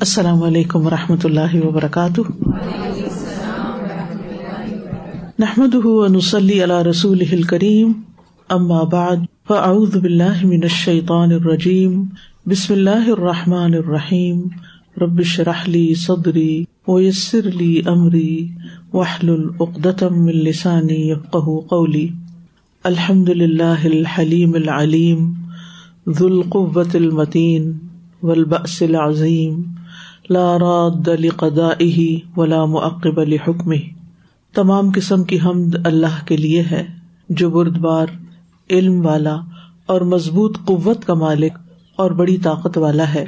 السلام علیکم و رحمۃ اللہ وبرکاتہ۔ نحمد نسلی اللہ رسول کریم اما بعد، فاعوذ باللہ من الشیطان الرجیم، بسم اللہ الرحمٰن الرحیم ربش رحلی صدری ویسر علی عمری وحل العقدم السانی یفقہ قولی۔ الحمد للہ الحلیم العلیم، ذوالقوۃ المتین ولبأس العظیم۔ لا راد لقضائه ولا معقب لحکمه۔ تمام قسم کی حمد اللہ کے لیے ہے، جو بردبار، علم والا اور مضبوط قوت کا مالک اور بڑی طاقت والا ہے۔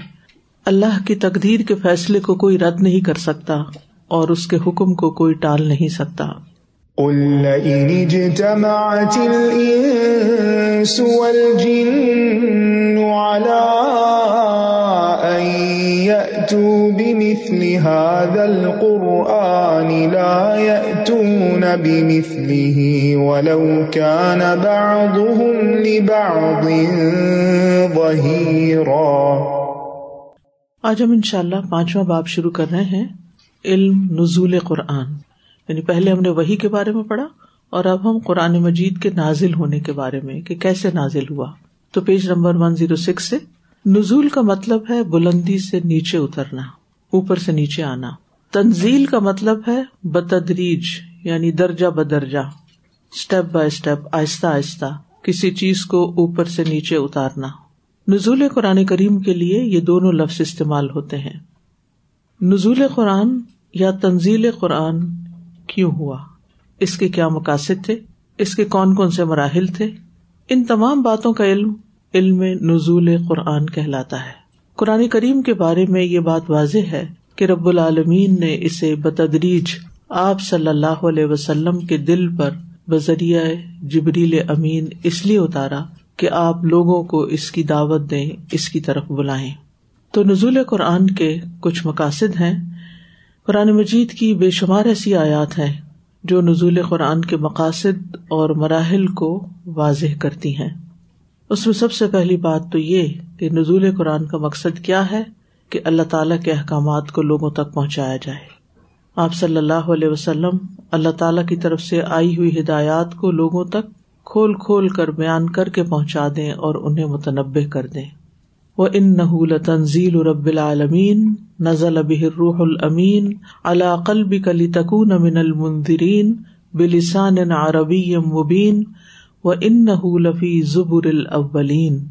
اللہ کی تقدیر کے فیصلے کو کوئی رد نہیں کر سکتا اور اس کے حکم کو کوئی ٹال نہیں سکتا۔ قل إن اجتمعت الإنس والجن على يأتوا بمثل هذا القرآن لا يأتون بمثله ولو كان بعضهم لبعض ظهيرا۔ آج ہم انشاءاللہ پانچواں باب شروع کر رہے ہیں، علم نزول قرآن۔ یعنی پہلے ہم نے وہی کے بارے میں پڑھا اور اب ہم قرآن مجید کے نازل ہونے کے بارے میں، کہ کیسے نازل ہوا۔ تو page number one zero six سے نزول کا مطلب ہے بلندی سے نیچے اترنا، اوپر سے نیچے آنا۔ تنزیل کا مطلب ہے بتدریج یعنی درجہ بدرجہ۔ اسٹیپ بائی اسٹیپ آہستہ آہستہ کسی چیز کو اوپر سے نیچے اتارنا۔ نزول قرآن کریم کے لیے یہ دونوں لفظ استعمال ہوتے ہیں۔ نزول قرآن یا تنزیل قرآن کیوں ہوا؟ اس کے کیا مقاصد تھے؟ اس کے کون کون سے مراحل تھے؟ ان تمام باتوں کا علم علم نزول قرآن کہلاتا ہے۔ قرآن کریم کے بارے میں یہ بات واضح ہے کہ رب العالمین نے اسے بتدریج آپ صلی اللہ علیہ وسلم کے دل پر بذریعہ جبریل امین اس لیے اتارا کہ آپ لوگوں کو اس کی دعوت دیں، اس کی طرف بلائیں۔ تو نزول قرآن کے کچھ مقاصد ہیں۔ قرآن مجید کی بے شمار ایسی آیات ہیں جو نزول قرآن کے مقاصد اور مراحل کو واضح کرتی ہیں۔ اس میں سب سے پہلی بات تو یہ کہ نزول قرآن کا مقصد کیا ہے کہ اللہ تعالی کے احکامات کو لوگوں تک پہنچایا جائے۔ آپ صلی اللہ علیہ وسلم اللہ تعالی کی طرف سے آئی ہوئی ہدایات کو لوگوں تک کھول کھول کر بیان کر کے پہنچا دیں اور انہیں متنوع کر دیں۔ وہ ان نحول تنزیل رب العالمین نزل روح المین علاقل کلی تکون من المنظرین بلسان عربی مبین و ان نحولفی زبر الاولین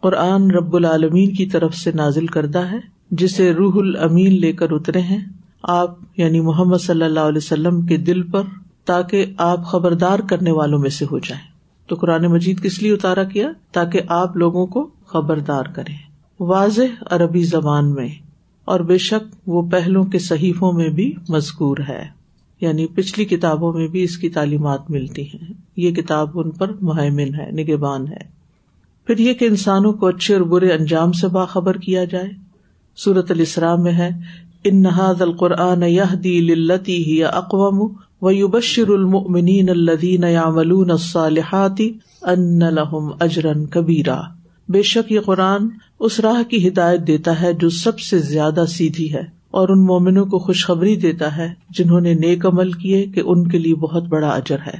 قرآن رب العالمین کی طرف سے نازل کردہ ہے، جسے روح المین لے کر اترے ہیں۔ آپ یعنی محمد صلی اللہ علیہ وسلم کے دل پر، تاکہ آپ خبردار کرنے والوں میں سے ہو جائیں۔ تو قرآن مجید کس لیے اتارا کیا؟ تاکہ آپ لوگوں کو خبردار کریں۔ واضح عربی زبان میں، اور بے شک وہ پہلوں کے صحیفوں میں بھی مذکور ہے۔ یعنی پچھلی کتابوں میں بھی اس کی تعلیمات ملتی ہیں۔ یہ کتاب ان پر مہمن ہے نگبان ہے۔ پھر یہ کہ انسانوں کو اچھے اور برے انجام سے باخبر کیا جائے سورت الاسلام میں ہے، ان نہاد القرآن یہ دی لتی ہی اقوام و یو بشر المنین الدین یاملون ان لہم اجرن کبیرا۔ بے شک یہ قرآن اس راہ کی ہدایت دیتا ہے جو سب سے زیادہ سیدھی ہے۔ اور ان مومنوں کو خوشخبری دیتا ہے جنہوں نے نیک عمل کیے کہ ان کے لیے بہت بڑا اجر ہے۔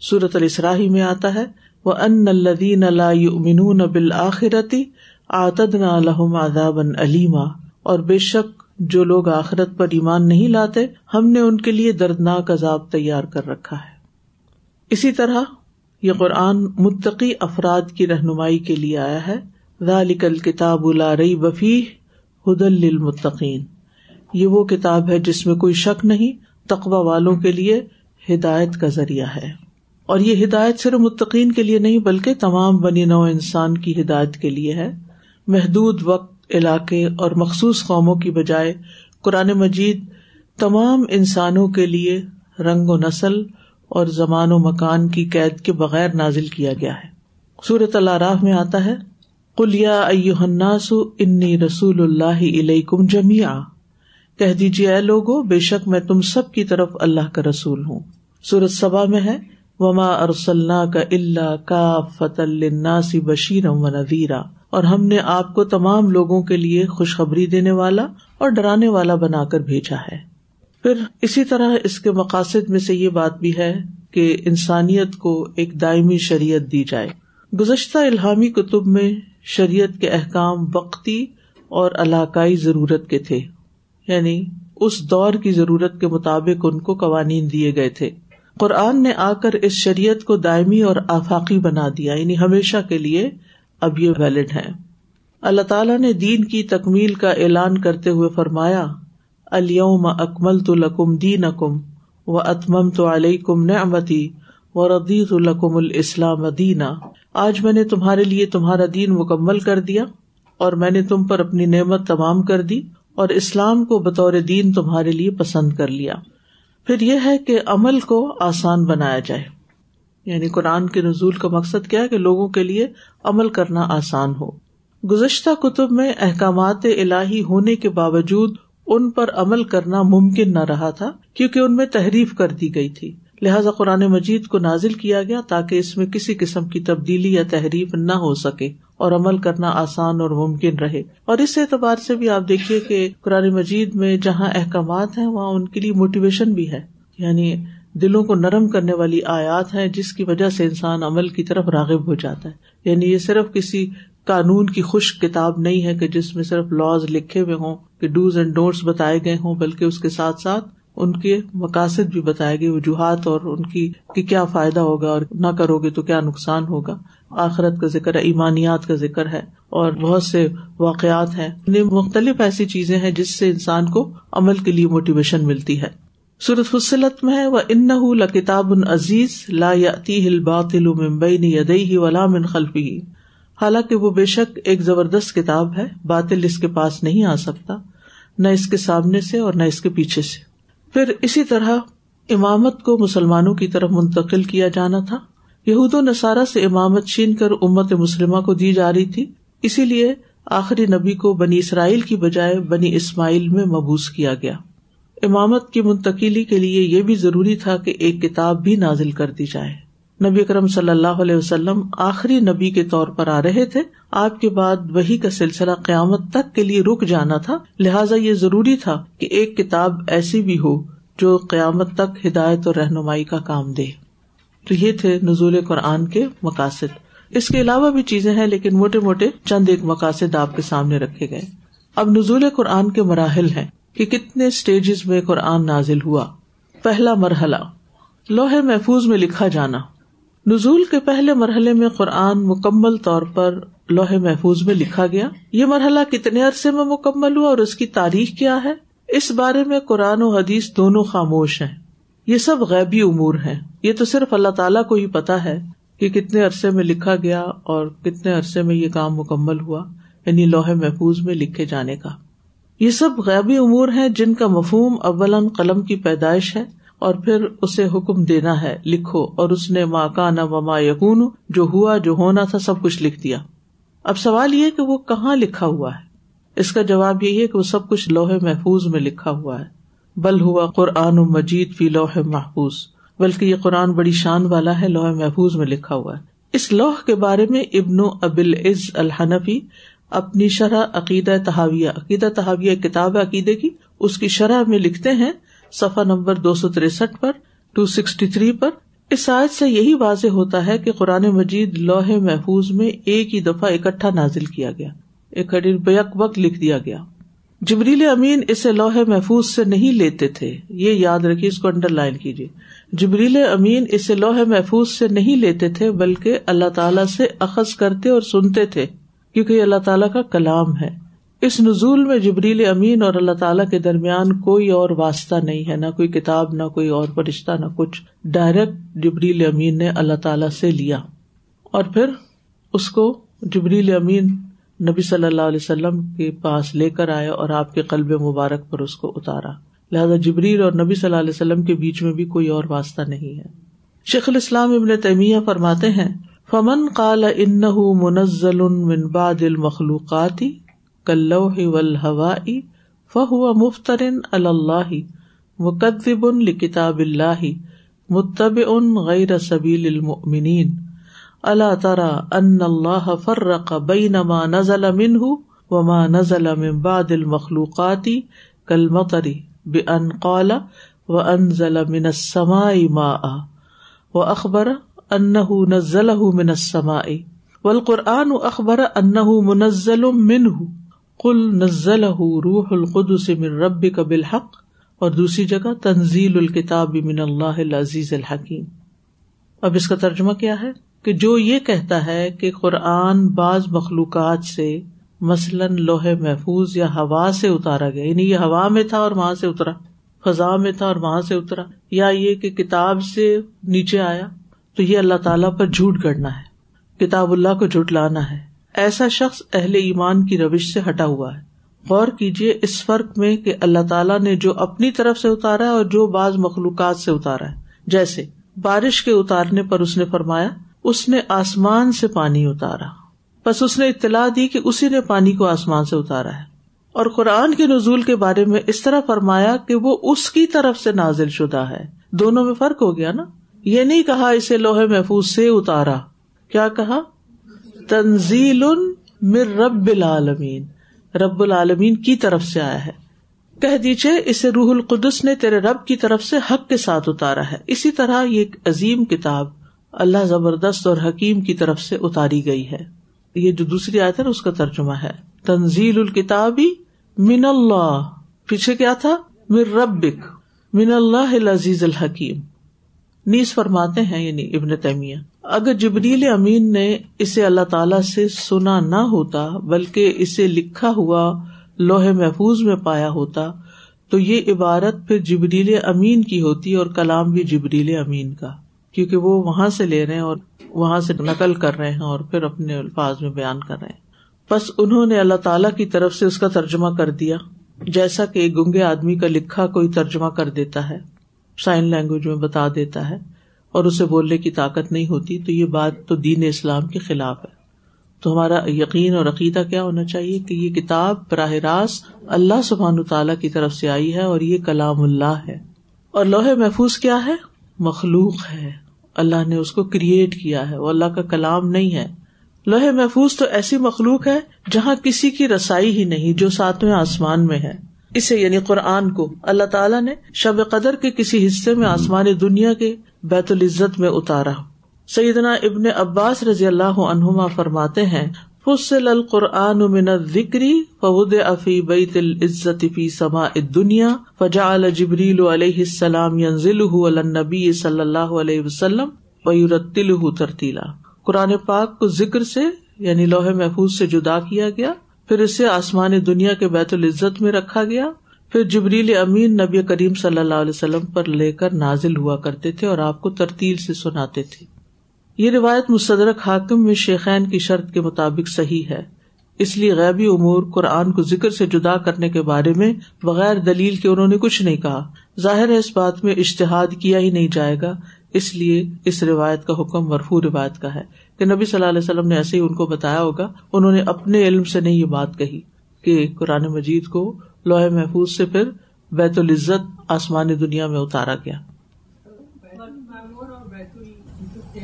سورت السراہی میں آتا ہے وہ ان الدین اللہ بالآخرتی آتد نہ لہم آداب علیما اور بے شک، جو لوگ آخرت پر ایمان نہیں لاتے، ہم نے ان کے لیے دردناک عذاب تیار کر رکھا ہے۔ اسی طرح، یہ قرآن متقی افراد کی رہنمائی کے لیے آیا ہے۔ ذالکل کتاب رئی بفی ہد المطقین یہ وہ کتاب ہے جس میں کوئی شک نہیں تقوا والوں کے لیے ہدایت کا ذریعہ ہے۔ اور یہ ہدایت صرف متقین کے لیے نہیں، بلکہ تمام بنی نو انسان کی ہدایت کے لیے ہے۔ محدود وقت، علاقے اور مخصوص قوموں کی بجائے قرآن مجید تمام انسانوں کے لیے رنگ و نسل اور زمان و مکان کی قید کے بغیر نازل کیا گیا ہے۔ سورت اللہ راہ میں آتا ہے کلیا الناس انی رسول اللہ علیہ کم جمیا کہہ دیجیے اے لوگو، بے شک میں تم سب کی طرف اللہ کا رسول ہوں۔ سورت سبا میں ہے، وما ارسل کا اللہ کا فت الناسی بشیر و نذیرا اور ہم نے آپ کو تمام لوگوں کے لیے خوشخبری دینے والا اور ڈرانے والا بنا کر بھیجا ہے۔ پھر اسی طرح اس کے مقاصد میں سے یہ بات بھی ہے کہ انسانیت کو ایک دائمی شریعت دی جائے۔ گزشتہ الحامی کتب میں شریعت کے احکام وقتی اور علاقائی ضرورت کے تھے۔ یعنی اس دور کی ضرورت کے مطابق ان کو قوانین دیے گئے تھے۔ قرآن نے آ کر اس شریعت کو دائمی اور آفاقی بنا دیا یعنی ہمیشہ کے لیے اب یہ ویلڈ ہے۔ اللہ تعالیٰ نے دین کی تکمیل کا اعلان کرتے ہوئے فرمایا الوم اکمل تو لکم دین اکم و اتمم تو علیہ کم نعمتی و ردیت القم الاسلام دینا۔ آج میں نے تمہارے لیے تمہارا دین مکمل کر دیا اور میں نے تم پر اپنی نعمت تمام کر دی۔ اور اسلام کو بطور دین تمہارے لیے پسند کر لیا۔ پھر یہ ہے کہ عمل کو آسان بنایا جائے۔ یعنی قرآن کے نزول کا مقصد کیا ہے کہ لوگوں کے لیے عمل کرنا آسان ہو۔ گزشتہ کتب میں احکامات الہی ہونے کے باوجود ان پر عمل کرنا ممکن نہ رہا تھا، کیونکہ ان میں تحریف کر دی گئی تھی۔ لہٰذا قرآن مجید کو نازل کیا گیا تاکہ اس میں کسی قسم کی تبدیلی یا تحریف نہ ہو سکے۔ اور عمل کرنا آسان اور ممکن رہے۔ اور اس اعتبار سے بھی آپ دیکھیے کہ قرآن مجید میں جہاں احکامات ہیں، وہاں ان کے لیے موٹیویشن بھی ہے۔ یعنی دلوں کو نرم کرنے والی آیات ہیں، جس کی وجہ سے انسان عمل کی طرف راغب ہو جاتا ہے۔ یعنی یہ صرف کسی قانون کی خوش کتاب نہیں ہے کہ جس میں صرف لاز لکھے ہوئے ہوں، کہ ڈوز اینڈ ڈونٹس بتائے گئے ہوں، بلکہ اس کے ساتھ ساتھ ان کے مقاصد بھی بتائے گئے، وجوہات اور ان کی کہ کیا فائدہ ہوگا اور نہ کرو گے تو کیا نقصان ہوگا۔ آخرت کا ذکر ہے، ایمانیات کا ذکر ہے اور بہت سے واقعات ہیں۔ مختلف ایسی چیزیں ہیں جس سے انسان کو عمل کے لیے موٹیویشن ملتی ہے۔ سورت فصلت میں ہے وہ ان لکتاب عزیز لا ہل باطل ممبئی یدئی ولا من خلفی حالانکہ وہ بے شک ایک زبردست کتاب ہے، باطل اس کے پاس نہیں آ سکتا، نہ اس کے سامنے سے اور نہ اس کے پیچھے سے۔ پھر اسی طرح امامت کو مسلمانوں کی طرف منتقل کیا جانا تھا۔ یہود و نصارہ سے امامت چھین کر امت مسلمہ کو دی جا رہی تھی۔ اسی لیے آخری نبی کو بنی اسرائیل کی بجائے بنی اسماعیل میں مبوس کیا گیا۔ امامت کی منتقلی کے لیے یہ بھی ضروری تھا کہ ایک کتاب بھی نازل کر دی جائے۔ نبی اکرم صلی اللہ علیہ وسلم آخری نبی کے طور پر آ رہے تھے۔ آپ کے بعد وہی کا سلسلہ قیامت تک کے لیے رک جانا تھا۔ لہٰذا یہ ضروری تھا کہ ایک کتاب ایسی بھی ہو جو قیامت تک ہدایت اور رہنمائی کا کام دے۔ تو یہ تھے نزول قرآن کے مقاصد۔ اس کے علاوہ بھی چیزیں ہیں، لیکن موٹے موٹے چند ایک مقاصد آپ کے سامنے رکھے گئے۔ اب نزول قرآن کے مراحل ہیں کہ کتنے اسٹیجز میں قرآن نازل ہوا۔ پہلا مرحلہ، لوہے محفوظ میں لکھا جانا۔ نزول کے پہلے مرحلے میں قرآن مکمل طور پر لوہے محفوظ میں لکھا گیا۔ یہ مرحلہ کتنے عرصے میں مکمل ہوا اور اس کی تاریخ کیا ہے؟ اس بارے میں قرآن و حدیث دونوں خاموش ہیں۔ یہ سب غیبی امور ہیں۔ یہ تو صرف اللہ تعالیٰ کو ہی پتا ہے کہ کتنے عرصے میں لکھا گیا اور کتنے عرصے میں یہ کام مکمل ہوا یعنی لوہے محفوظ میں لکھے جانے کا۔ یہ سب غیبی امور ہیں جن کا مفہوم اول قلم کی پیدائش ہے۔ اور پھر اسے حکم دینا ہے، لکھو۔ اور اس نے ماں کا نہ وما یقون جو ہوا، جو ہونا تھا، سب کچھ لکھ دیا۔ اب سوال یہ کہ وہ کہاں لکھا ہوا ہے؟ اس کا جواب یہی ہے کہ وہ سب کچھ لوہے محفوظ میں لکھا ہوا ہے۔ بل ہوا قرآن و مجید فی لوہ محفوظ۔ بلکہ یہ قرآن بڑی شان والا ہے، لوہے محفوظ میں لکھا ہوا ہے۔ اس لوہ کے بارے میں ابن ابل عز الحنفی اپنی شرح عقیدہ تحاویہ عقیدہ تحاویہ کتاب عقیدے کی، اس کی شرح میں لکھتے ہیں صفحہ نمبر دو سو تریسٹ پر ٹو سکسٹی تھری پر۔ اس آیت سے یہی واضح ہوتا ہے کہ قرآن مجید لوہے محفوظ میں ایک ہی دفعہ اکٹھا نازل کیا گیا۔ ایک بیک وقت لکھ دیا گیا۔ جبریل امین اسے لوہے محفوظ سے نہیں لیتے تھے۔ یہ یاد رکھیے، اس کو انڈر لائن کیجیے۔ جبریل امین اسے لوہے محفوظ سے نہیں لیتے تھے، بلکہ اللہ تعالیٰ سے اخذ کرتے اور سنتے تھے، کیونکہ یہ اللہ تعالیٰ کا کلام ہے۔ اس نزول میں جبریل امین اور اللہ تعالیٰ کے درمیان کوئی اور واسطہ نہیں ہے، نہ کوئی کتاب، نہ کوئی اور فرشتہ، نہ کچھ۔ ڈائریکٹ جبریل امین نے اللہ تعالیٰ سے لیا۔ اور پھر اس کو جبریل امین نبی صلی اللہ علیہ وسلم کے پاس لے کر آیا اور آپ کے قلب مبارک پر اس کو اتارا۔ لہٰذا جبریل اور نبی صلی اللہ علیہ وسلم کے بیچ میں بھی کوئی اور واسطہ نہیں ہے۔ شیخ الاسلام ابن تیمیہ فرماتے ہیں، فمن قال ان منزل من بعد المخلوقات کلوہ والہواء فهو مفتر علی اللہ مکذب لکتاب اللہ متبع غیر سبیل المؤمنین۔ اللہ ترا ان اللہ فرق بین ما نزل منہ وما نزل من بعد المخلوقاتی کل مطری بان قال وانزل من السماء ماء واخبر انه نزله من السماء والقرآن اخبر انه منزل منه قل نزله روح القدس من ربك بالحق، اور دوسری جگہ تنزیل الکتاب من اللہ العزیز الحکیم۔ اب اس کا ترجمہ کیا ہے؟ کہ جو یہ کہتا ہے کہ قرآن بعض مخلوقات سے مثلاً لوہے محفوظ یا ہوا سے اتارا گیا یعنی یہ ہوا میں تھا اور وہاں سے اترا، فضا میں تھا اور وہاں سے اترا، یا یہ کہ کتاب سے نیچے آیا، تو یہ اللہ تعالیٰ پر جھوٹ گڑنا ہے، کتاب اللہ کو جھوٹ لانا ہے۔ ایسا شخص اہل ایمان کی روش سے ہٹا ہوا ہے۔ غور کیجیے اس فرق میں کہ اللہ تعالیٰ نے جو اپنی طرف سے اتارا ہے اور جو بعض مخلوقات سے اتارا ہے۔ جیسے بارش کے اتارنے پر اس نے فرمایا، اس نے آسمان سے پانی اتارا۔ بس اس نے اطلاع دی کہ اسی نے پانی کو آسمان سے اتارا ہے۔ اور قرآن کے نزول کے بارے میں اس طرح فرمایا کہ وہ اس کی طرف سے نازل شدہ ہے۔ دونوں میں فرق ہو گیا نا؟ یہ نہیں کہا اسے لوہے محفوظ سے اتارا۔ کیا کہا؟ تنزیل مر رب العالمین۔ رب العالمین کی طرف سے آیا ہے۔ کہہ دیجیے اسے روح القدس نے تیرے رب کی طرف سے حق کے ساتھ اتارا ہے۔ اسی طرح یہ ایک عظیم کتاب اللہ زبردست اور حکیم کی طرف سے اتاری گئی ہے۔ یہ جو دوسری آیت ہے اس کا ترجمہ ہے۔ تنزیل الکتابی من اللہ۔ پیچھے کیا تھا؟ مر ربک۔ من اللہ العزیز الحکیم۔ نیز فرماتے ہیں یعنی ابن تیمیہ۔ اگر جبریل امین نے اسے اللہ تعالی سے سنا نہ ہوتا، بلکہ اسے لکھا ہوا لوہے محفوظ میں پایا ہوتا، تو یہ عبارت پھر جبریل امین کی ہوتی اور کلام بھی جبریل امین کا، کیونکہ وہ وہاں سے لے رہے ہیں اور وہاں سے نقل کر رہے ہیں اور پھر اپنے الفاظ میں بیان کر رہے ہیں۔ بس انہوں نے اللہ تعالی کی طرف سے اس کا ترجمہ کر دیا، جیسا کہ ایک گنگے آدمی کا لکھا کوئی ترجمہ کر دیتا ہے، سائن لینگویج میں بتا دیتا ہے۔ اور اسے بولنے کی طاقت نہیں ہوتی، تو یہ بات تو دین اسلام کے خلاف ہے۔ تو ہمارا یقین اور عقیدہ کیا ہونا چاہیے کہ یہ کتاب براہ راست اللہ سبحان تعالیٰ کی طرف سے آئی ہے اور یہ کلام اللہ ہے۔ اور لوہے محفوظ کیا ہے؟ مخلوق ہے۔ اللہ نے اس کو کریٹ کیا ہے۔ وہ اللہ کا کلام نہیں ہے۔ لوہے محفوظ تو ایسی مخلوق ہے جہاں کسی کی رسائی ہی نہیں، جو ساتویں آسمان میں ہے۔ اسے یعنی قرآن کو اللہ تعالیٰ نے شب قدر کے کسی حصے میں آسمانی دنیا کے بیت العزت میں اتارا۔ سیدنا ابن عباس رضی اللہ عنہما فرماتے ہیں، فصل القرآن من الذکری فود افی بیت العزت فی سما دنیا فجا الجبریل علیہ السلام ینزل النبی صلی اللہ علیہ وسلم ویورتل ترتیلا۔ قرآن پاک کو ذکر سے یعنی لوہے محفوظ سے جدا کیا گیا، پھر اسے آسمان دنیا کے بیت العزت میں رکھا گیا۔ پھر جبریل امین نبی کریم صلی اللہ علیہ وسلم پر لے کر نازل ہوا کرتے تھے اور آپ کو ترتیل سے سناتے تھے۔ یہ روایت مستدرک حاکم میں شیخین کی شرط کے مطابق صحیح ہے۔ اس لیے غیبی امور قرآن کو ذکر سے جدا کرنے کے بارے میں بغیر دلیل کے انہوں نے کچھ نہیں کہا۔ ظاہر ہے اس بات میں اشتہاد کیا ہی نہیں جائے گا۔ اس لیے اس روایت کا حکم مرفو روایت کا ہے کہ نبی صلی اللہ علیہ وسلم نے ایسے ہی ان کو بتایا ہوگا۔ انہوں نے اپنے علم سے نہیں یہ بات کہی کہ قرآن مجید کو لوہے محفوظ سے پھر بیت العزت آسمانی دنیا میں اتارا گیا۔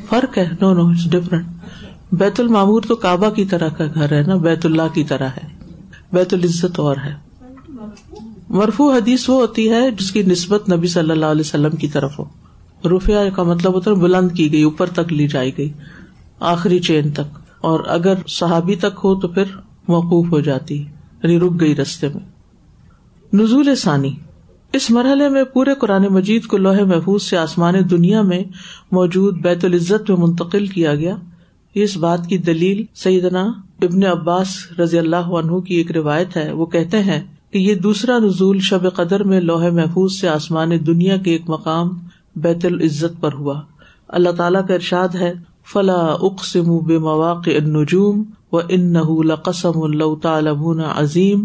فرق ہے نو نو اٹس ڈفرنٹ بیت المامور تو کعبہ کی طرح کا گھر ہے نا، بیت اللہ کی طرح ہے۔ بیت العزت اور ہے۔ مرفو حدیث وہ ہوتی ہے جس کی نسبت نبی صلی اللہ علیہ وسلم کی طرف ہو۔ روفیہ کا مطلب ہوتا ہے بلند کی گئی، اوپر تک لی جائی گئی، آخری چین تک۔ اور اگر صحابی تک ہو تو پھر موقوف ہو جاتی یعنی رک گئی رستے میں۔ نزول ثانی۔ اس مرحلے میں پورے قرآن مجید کو لوہے محفوظ سے آسمان دنیا میں موجود بیت العزت میں منتقل کیا گیا۔ اس بات کی دلیل سیدنا ابن عباس رضی اللہ عنہ کی ایک روایت ہے۔ وہ کہتے ہیں کہ یہ دوسرا نزول شب قدر میں لوہے محفوظ سے آسمان دنیا کے ایک مقام بیت العزت پر ہوا۔ اللہ تعالیٰ کا ارشاد ہے، فلا اقسم بے مواقع النجوم و ان نہ قسم اللہ تعالم عظیم۔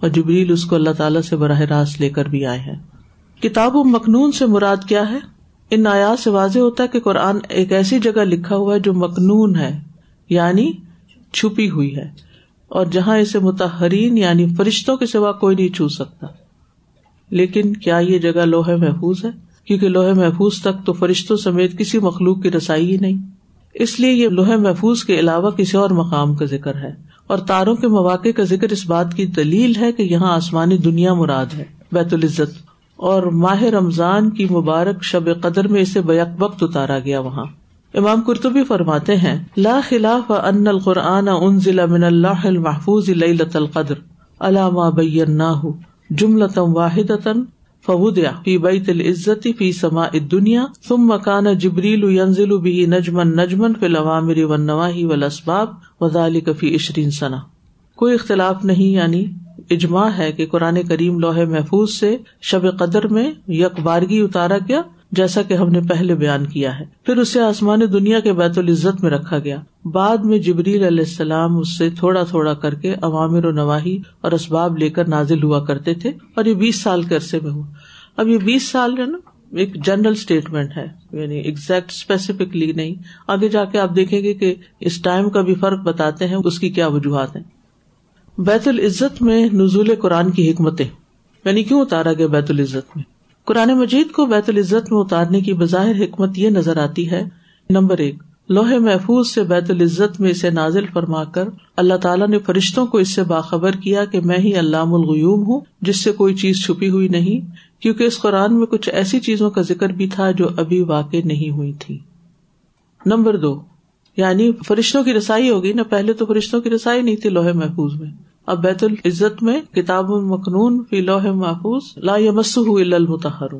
اور جبریل اس کو اللہ تعالیٰ سے براہ راست لے کر بھی آئے ہیں۔ کتاب و مخنون سے مراد کیا ہے؟ ان آیات سے واضح ہوتا ہے کہ قرآن ایک ایسی جگہ لکھا ہوا ہے جو مخنون ہے یعنی چھپی ہوئی ہے، اور جہاں اسے متحرین یعنی فرشتوں کے سوا کوئی نہیں چھو سکتا۔ لیکن کیا یہ جگہ لوہے محفوظ ہے؟ کیونکہ لوہے محفوظ تک تو فرشتوں سمیت کسی مخلوق کی رسائی ہی نہیں۔ اس لیے یہ لوہے محفوظ کے علاوہ کسی اور مقام کا ذکر ہے۔ اور تاروں کے مواقع کا ذکر اس بات کی دلیل ہے کہ یہاں آسمانی دنیا مراد ہے، بیت العزت۔ اور ماہ رمضان کی مبارک شب قدر میں اسے بیک وقت اتارا گیا وہاں۔ امام کرتبی فرماتے ہیں، لا خلاف ان القرآن انزل من اللہ المحفوظ لیلۃ القدر علامہ بینا جملتم واحد فودیا فی بیت العزت فی سما دنیا ثم مکان جبریل ینزل به نجمن نجمن فی الوامر والنواہی والاسباب، وذالک فی عشرین سنہ۔ کوئی اختلاف نہیں یعنی اجماع ہے کہ قرآن کریم لوہے محفوظ سے شب قدر میں یک بارگی اتارا گیا، جیسا کہ ہم نے پہلے بیان کیا ہے۔ پھر اسے آسمان دنیا کے بیت العزت میں رکھا گیا۔ بعد میں جبریل علیہ السلام اس سے تھوڑا تھوڑا کر کے عوامر و نواحی اور اسباب لے کر نازل ہوا کرتے تھے اور یہ بیس سال کے عرصے میں ہوا۔ اب یہ بیس سال جو نا، ایک جنرل اسٹیٹمنٹ ہے یعنی ایگزیکٹ اسپیسیفکلی نہیں۔ آگے جا کے آپ دیکھیں گے کہ اس ٹائم کا بھی فرق بتاتے ہیں، اس کی کیا وجوہات ہیں۔ بیت العزت میں نزول قرآن کی حکمتیں۔ یعنی کیوں اتارا گیا بیت العزت میں؟ قرآن مجید کو بیت العزت میں اتارنے کی بظاہر حکمت یہ نظر آتی ہے، نمبر ایک۔ لوہے محفوظ سے بیت العزت میں اسے نازل فرما کر اللہ تعالیٰ نے فرشتوں کو اس سے باخبر کیا کہ میں ہی علام الغیوم ہوں، جس سے کوئی چیز چھپی ہوئی نہیں، کیونکہ اس قرآن میں کچھ ایسی چیزوں کا ذکر بھی تھا جو ابھی واقع نہیں ہوئی تھی۔ نمبر دو یعنی فرشتوں کی رسائی ہوگی نا، پہلے تو فرشتوں کی رسائی نہیں تھی لوہے محفوظ میں۔ اب بیت العزت میں کتاب مخنون فی لوہ محفوظ لا المتحر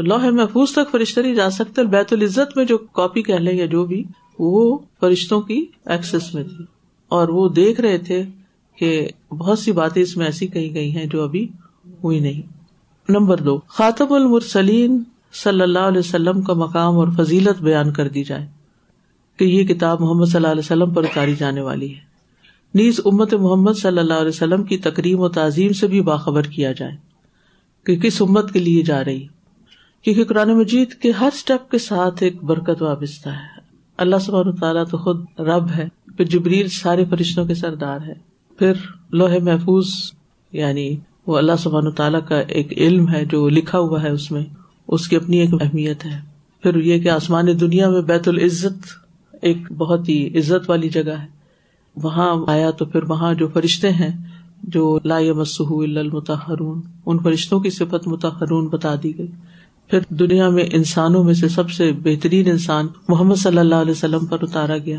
تو لوہ محفوظ تک فرشتے نہیں جا سکتے بیت العزت میں جو کاپی کہہ لیں یا جو بھی، وہ فرشتوں کی ایکسس میں تھی۔ اور وہ دیکھ رہے تھے کہ بہت سی باتیں اس میں ایسی کہی گئی ہیں جو ابھی ہوئی نہیں۔ نمبر دو خاطب المرسلین صلی اللہ علیہ وسلم کا مقام اور فضیلت بیان کر دی جائے کہ یہ کتاب محمد صلی اللہ علیہ وسلم پر اتاری جانے والی ہے۔ نیز امت محمد صلی اللہ علیہ وسلم کی تقریم و تعظیم سے بھی باخبر کیا جائے کہ کس امت کے لیے جا رہی۔ کیونکہ قرآن مجید کے ہر اسٹیپ کے ساتھ ایک برکت وابستہ ہے۔ اللہ سب تعالیٰ تو خود رب ہے، پھر جبریل سارے فرشتوں کے سردار ہے، پھر لوہے محفوظ یعنی وہ اللہ سبحان تعالیٰ کا ایک علم ہے جو لکھا ہوا ہے اس میں، اس کی اپنی ایک اہمیت ہے۔ پھر یہ کہ آسمان دنیا میں بیت العزت ایک بہت ہی عزت والی جگہ ہے۔ وہاں آیا تو پھر وہاں جو فرشتے ہیں، جو لا مسح المتحرون ان فرشتوں کی صفت متحرون بتا دی گئی۔ پھر دنیا میں انسانوں میں سے سب سے بہترین انسان محمد صلی اللہ علیہ وسلم پر اتارا گیا۔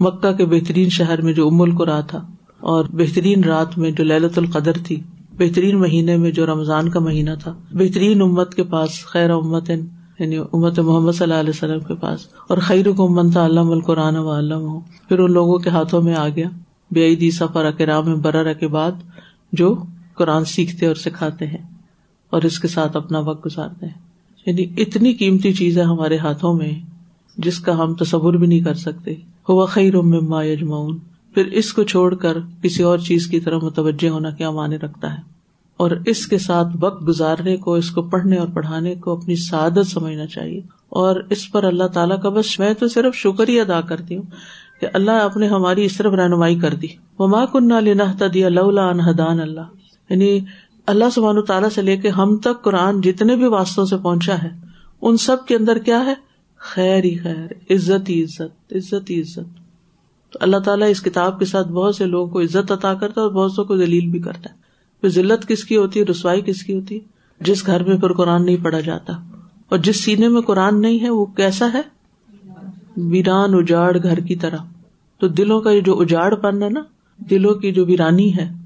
مکہ کے بہترین شہر میں جو ام القرا تھا اور بہترین رات میں جو للت القدر تھی، بہترین مہینے میں جو رمضان کا مہینہ تھا، بہترین امت کے پاس خیر امت یعنی امت محمد صلی اللہ علیہ وسلم کے پاس، اور خیر کو منتا علام القرآن و علم ہو پھر ان لوگوں کے ہاتھوں میں آ گیا بے عیدی سفر اکرام برر کے بعد جو قرآن سیکھتے اور سکھاتے ہیں اور اس کے ساتھ اپنا وقت گزارتے ہیں۔ یعنی اتنی قیمتی چیز ہے ہمارے ہاتھوں میں جس کا ہم تصور بھی نہیں کر سکتے۔ ہوا خیر مما یجمعون۔ پھر اس کو چھوڑ کر کسی اور چیز کی طرح متوجہ ہونا کیا مانے رکھتا ہے؟ اور اس کے ساتھ وقت گزارنے کو، اس کو پڑھنے اور پڑھانے کو اپنی سعادت سمجھنا چاہیے۔ اور اس پر اللہ تعالیٰ کا بس میں تو صرف شکر ہی ادا کرتی ہوں کہ اللہ آپ نے ہماری اس طرف رہنمائی کر دی۔ وہ ماں کن لینا دیا اللہ انہدان اللہ یعنی اللہ سبحان تعالیٰ سے لے کے ہم تک قرآن جتنے بھی واسطوں سے پہنچا ہے، ان سب کے اندر کیا ہے؟ خیر ہی خیر، عزت ہی عزت عزت ہی عزت۔ تو اللہ تعالیٰ اس کتاب کے ساتھ بہت سے لوگوں کو عزت عطا کرتا ہے اور بہت سو کو دلیل بھی کرتا ہے۔ پھر ذلت کس کی ہوتی ہے؟ رسوائی کس کی ہوتی ہے؟ جس گھر میں پھر قرآن نہیں پڑھا جاتا۔ اور جس سینے میں قرآن نہیں ہے، وہ کیسا ہے؟ ویران، اجاڑ گھر کی طرح۔ تو دلوں کا جو اجاڑ پن ہے نا، دلوں کی جو ویرانی ہے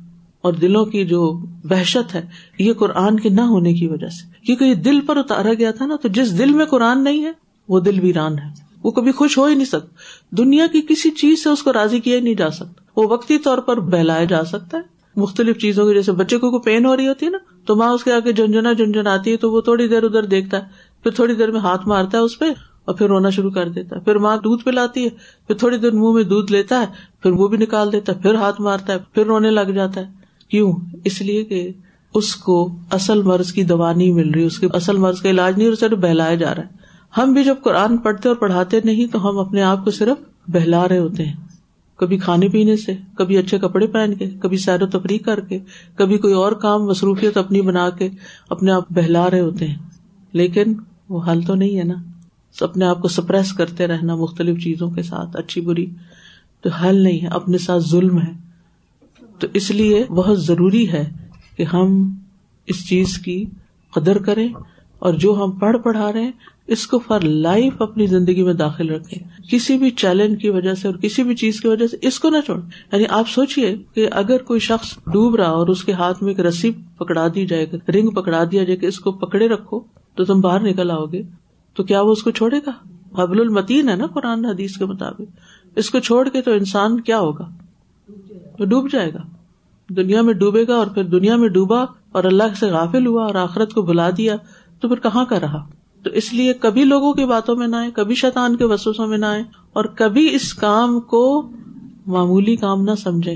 اور دلوں کی جو وحشت ہے، یہ قرآن کے نہ ہونے کی وجہ سے۔ کیونکہ یہ دل پر اتارا گیا تھا نا، تو جس دل میں قرآن نہیں ہے، وہ دل ویران ہے۔ وہ کبھی خوش ہو ہی نہیں سکتا۔ دنیا کی کسی چیز سے اس کو راضی کیا ہی نہیں جا سکتا۔ وہ وقتی طور پر بہلایا جا سکتا ہے۔ مختلف چیزوں کی جیسے بچے کو کوئی پین ہو رہی ہوتی ہے نا، تو ماں اس کے آگے جھنجنا جھنجھن آتی ہے، تو وہ تھوڑی دیر ادھر دیکھتا ہے، پھر تھوڑی دیر میں ہاتھ مارتا ہے اس پہ اور پھر رونا شروع کر دیتا ہے۔ پھر ماں دودھ پلاتی ہے، پھر تھوڑی دیر منہ میں دودھ لیتا ہے، پھر وہ بھی نکال دیتا ہے، پھر ہاتھ مارتا ہے، پھر رونے لگ جاتا ہے۔ کیوں؟ اس لیے کہ اس کو اصل مرض کی دوا نہیں مل رہی، اس کے اصل مرض کا علاج نہیں، اور صرف بہلایا جا رہا ہے۔ ہم بھی جب قرآن پڑھتے اور پڑھاتے نہیں، تو ہم اپنے آپ کو صرف بہلا رہے ہوتے ہیں۔ کبھی کھانے پینے سے، کبھی اچھے کپڑے پہن کے، کبھی سیر و تفریح کر کے، کبھی کوئی اور کام، مصروفیت اپنی بنا کے اپنے آپ بہلا رہے ہوتے ہیں۔ لیکن وہ حل تو نہیں ہے نا۔ اپنے آپ کو سپریس کرتے رہنا مختلف چیزوں کے ساتھ، اچھی بری، تو حل نہیں ہے۔ اپنے ساتھ ظلم ہے۔ تو اس لیے بہت ضروری ہے کہ ہم اس چیز کی قدر کریں اور جو ہم پڑھ پڑھا رہے ہیں، اس کو فار لائف اپنی زندگی میں داخل رکھے کسی بھی چیلنج کی وجہ سے اور کسی بھی چیز کی وجہ سے اس کو نہ چھوڑ۔ یعنی آپ سوچیے کہ اگر کوئی شخص ڈوب رہا اور اس کے ہاتھ میں ایک رسی پکڑا دی جائے گا رنگ پکڑا دیا جائے کہ اس کو پکڑے رکھو، تو تم باہر نکل آؤ گے۔ تو کیا وہ اس کو چھوڑے گا؟ حبل المتین ہے نا قرآن حدیث کے مطابق۔ اس کو چھوڑ کے تو انسان کیا ہوگا؟ وہ ڈوب جائے گا۔ دنیا میں ڈوبے گا اور پھر دنیا میں ڈوبا اور اللہ سے غافل ہوا اور آخرت کو بلا دیا تو پھر کہاں کا رہا؟ تو اس لیے کبھی لوگوں کی باتوں میں نہ آئے کبھی شیطان کے وسوسوں میں نہ آئے اور کبھی اس کام کو معمولی کام نہ سمجھے۔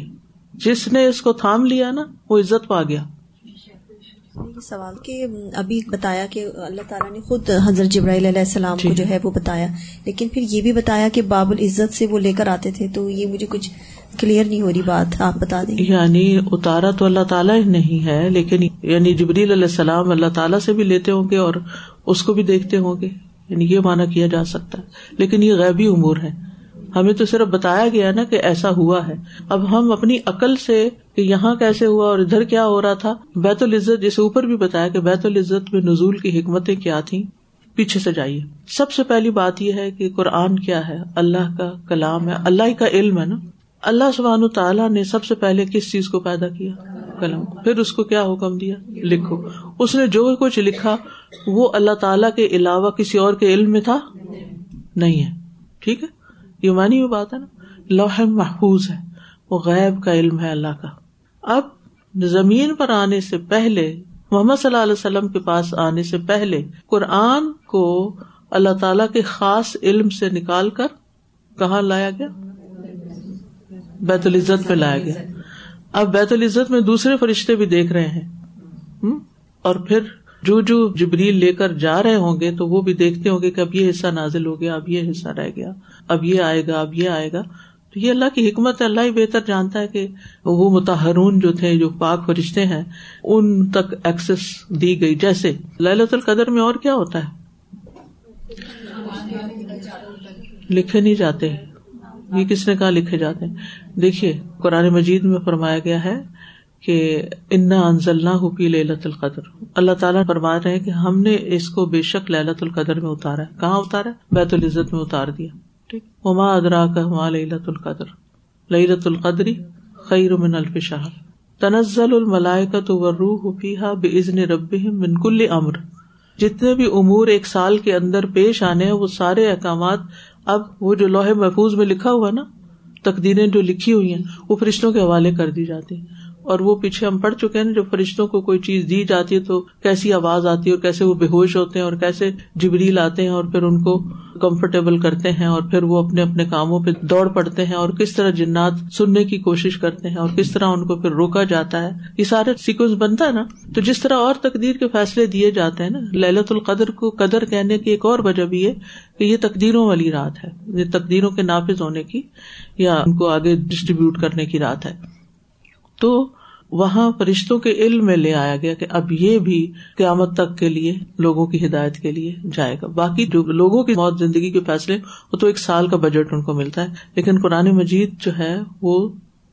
جس نے اس کو تھام لیا نا وہ عزت پا گیا۔ سوال کہ ابھی بتایا کہ اللہ تعالیٰ نے خود حضرت جبرائیل علیہ السلام کو جو ہے وہ بتایا لیکن پھر یہ بھی بتایا کہ باب العزت سے وہ لے کر آتے تھے تو یہ مجھے کچھ کلیئر نہیں ہو رہی بات، آپ بتا دیں۔ یعنی اتارا تو اللہ تعالیٰ ہی نہیں ہے، لیکن یعنی جبریل علیہ السلام اللہ تعالیٰ سے بھی لیتے ہوں گے اور اس کو بھی دیکھتے ہوں گے۔ یعنی یہ مانا کیا جا سکتا ہے۔ لیکن یہ غیبی امور ہے۔ ہمیں تو صرف بتایا گیا نا کہ ایسا ہوا ہے۔ اب ہم اپنی عقل سے کہ یہاں کیسے ہوا اور ادھر کیا ہو رہا تھا، بیت العزت جسے اوپر بھی بتایا کہ بیت العزت میں نزول کی حکمتیں کیا تھیں، پیچھے سے جائیے۔ سب سے پہلی بات یہ ہے کہ قرآن کیا ہے؟ اللہ کا کلام ہے، اللہ کا علم ہے نا۔ اللہ سبحان تعالیٰ نے سب سے پہلے کس چیز کو پیدا کیا؟ قلم پھر اس کو کیا حکم دیا؟ لکھو۔ اس نے جو کچھ لکھا، وہ اللہ تعالی کے علاوہ کسی اور کے علم میں تھا؟ نہیں ہے۔ ٹھیک ہے؟ یہ مانی ہوئی بات ہے نا۔ لوح محفوظ ہے۔ وہ غیب کا علم ہے اللہ کا۔ اب زمین پر آنے سے پہلے، محمد صلی اللہ علیہ وسلم کے پاس آنے سے پہلے قرآن کو اللہ تعالی کے خاص علم سے نکال کر کہاں لایا گیا؟ بیت العزت میں لایا گیا۔ اب بیت العزت میں دوسرے فرشتے بھی دیکھ رہے ہیں۔ اور پھر جو جو جبریل لے کر جا رہے ہوں گے تو وہ بھی دیکھتے ہوں گے کہ اب یہ حصہ نازل ہو گیا، اب یہ حصہ رہ گیا، اب یہ آئے گا، اب یہ آئے گا۔ تو یہ اللہ کی حکمت اللہ ہی بہتر جانتا ہے کہ وہ متحرون جو تھے، جو پاک فرشتے ہیں، ان تک ایکسس دی گئی۔ جیسے للت القدر میں اور کیا ہوتا ہے؟ لکھے نہیں جاتے۔ یہ کس نے کہا لکھے جاتے ہیں؟ دیکھیے، قرآن مجید میں فرمایا گیا ہے کہ انا انزل حفی للت القدر۔ اللہ تعالیٰ فرما رہے ہیں کہ ہم نے اس کو بے شک للت القدر میں اتارا ہے۔ کہاں اتارا بیت العزت میں اتار دیا۔ ٹھیک۔ وما ادرا کا للت القدر۔ للت القدری خیر من الف شاہ تنزل الملائے کا تو روح فیحا بے عزن رب منکل امر جتنے بھی امور ایک سال کے اندر پیش آنے ہیں، وہ سارے احکامات اب وہ جو لوہے محفوظ میں لکھا ہوا نا تقدیریں جو لکھی ہوئی ہیں وہ فرشتوں کے حوالے کر دی جاتی ہیں۔ اور وہ پیچھے ہم پڑھ چکے ہیں جب فرشتوں کو کوئی چیز دی جاتی ہے تو کیسی آواز آتی ہے اور کیسے وہ بے ہوش ہوتے ہیں اور کیسے جبریل آتے ہیں اور پھر ان کو کمفرٹیبل کرتے ہیں اور پھر وہ اپنے اپنے کاموں پہ دوڑ پڑتے ہیں اور کس طرح جنات سننے کی کوشش کرتے ہیں اور کس طرح ان کو پھر روکا جاتا ہے۔ یہ سارے سیکوینس بنتا ہے نا۔ تو جس طرح اور تقدیر کے فیصلے دیے جاتے ہیں نا للت القدر کو قدر کہنے کی ایک اور وجہ بھی ہے کہ یہ تقدیروں والی رات ہے۔ یہ تقدیروں کے نافذ ہونے کی یا ان کو آگے ڈسٹریبیوٹ کرنے کی رات ہے۔ تو وہاں فرشتوں کے علم میں لے آیا گیا کہ اب یہ بھی قیامت تک کے لیے لوگوں کی ہدایت کے لیے جائے گا۔ باقی جو لوگوں کی موت زندگی کے فیصلے، وہ تو ایک سال کا بجٹ ان کو ملتا ہے۔ لیکن قرآن مجید جو ہے، وہ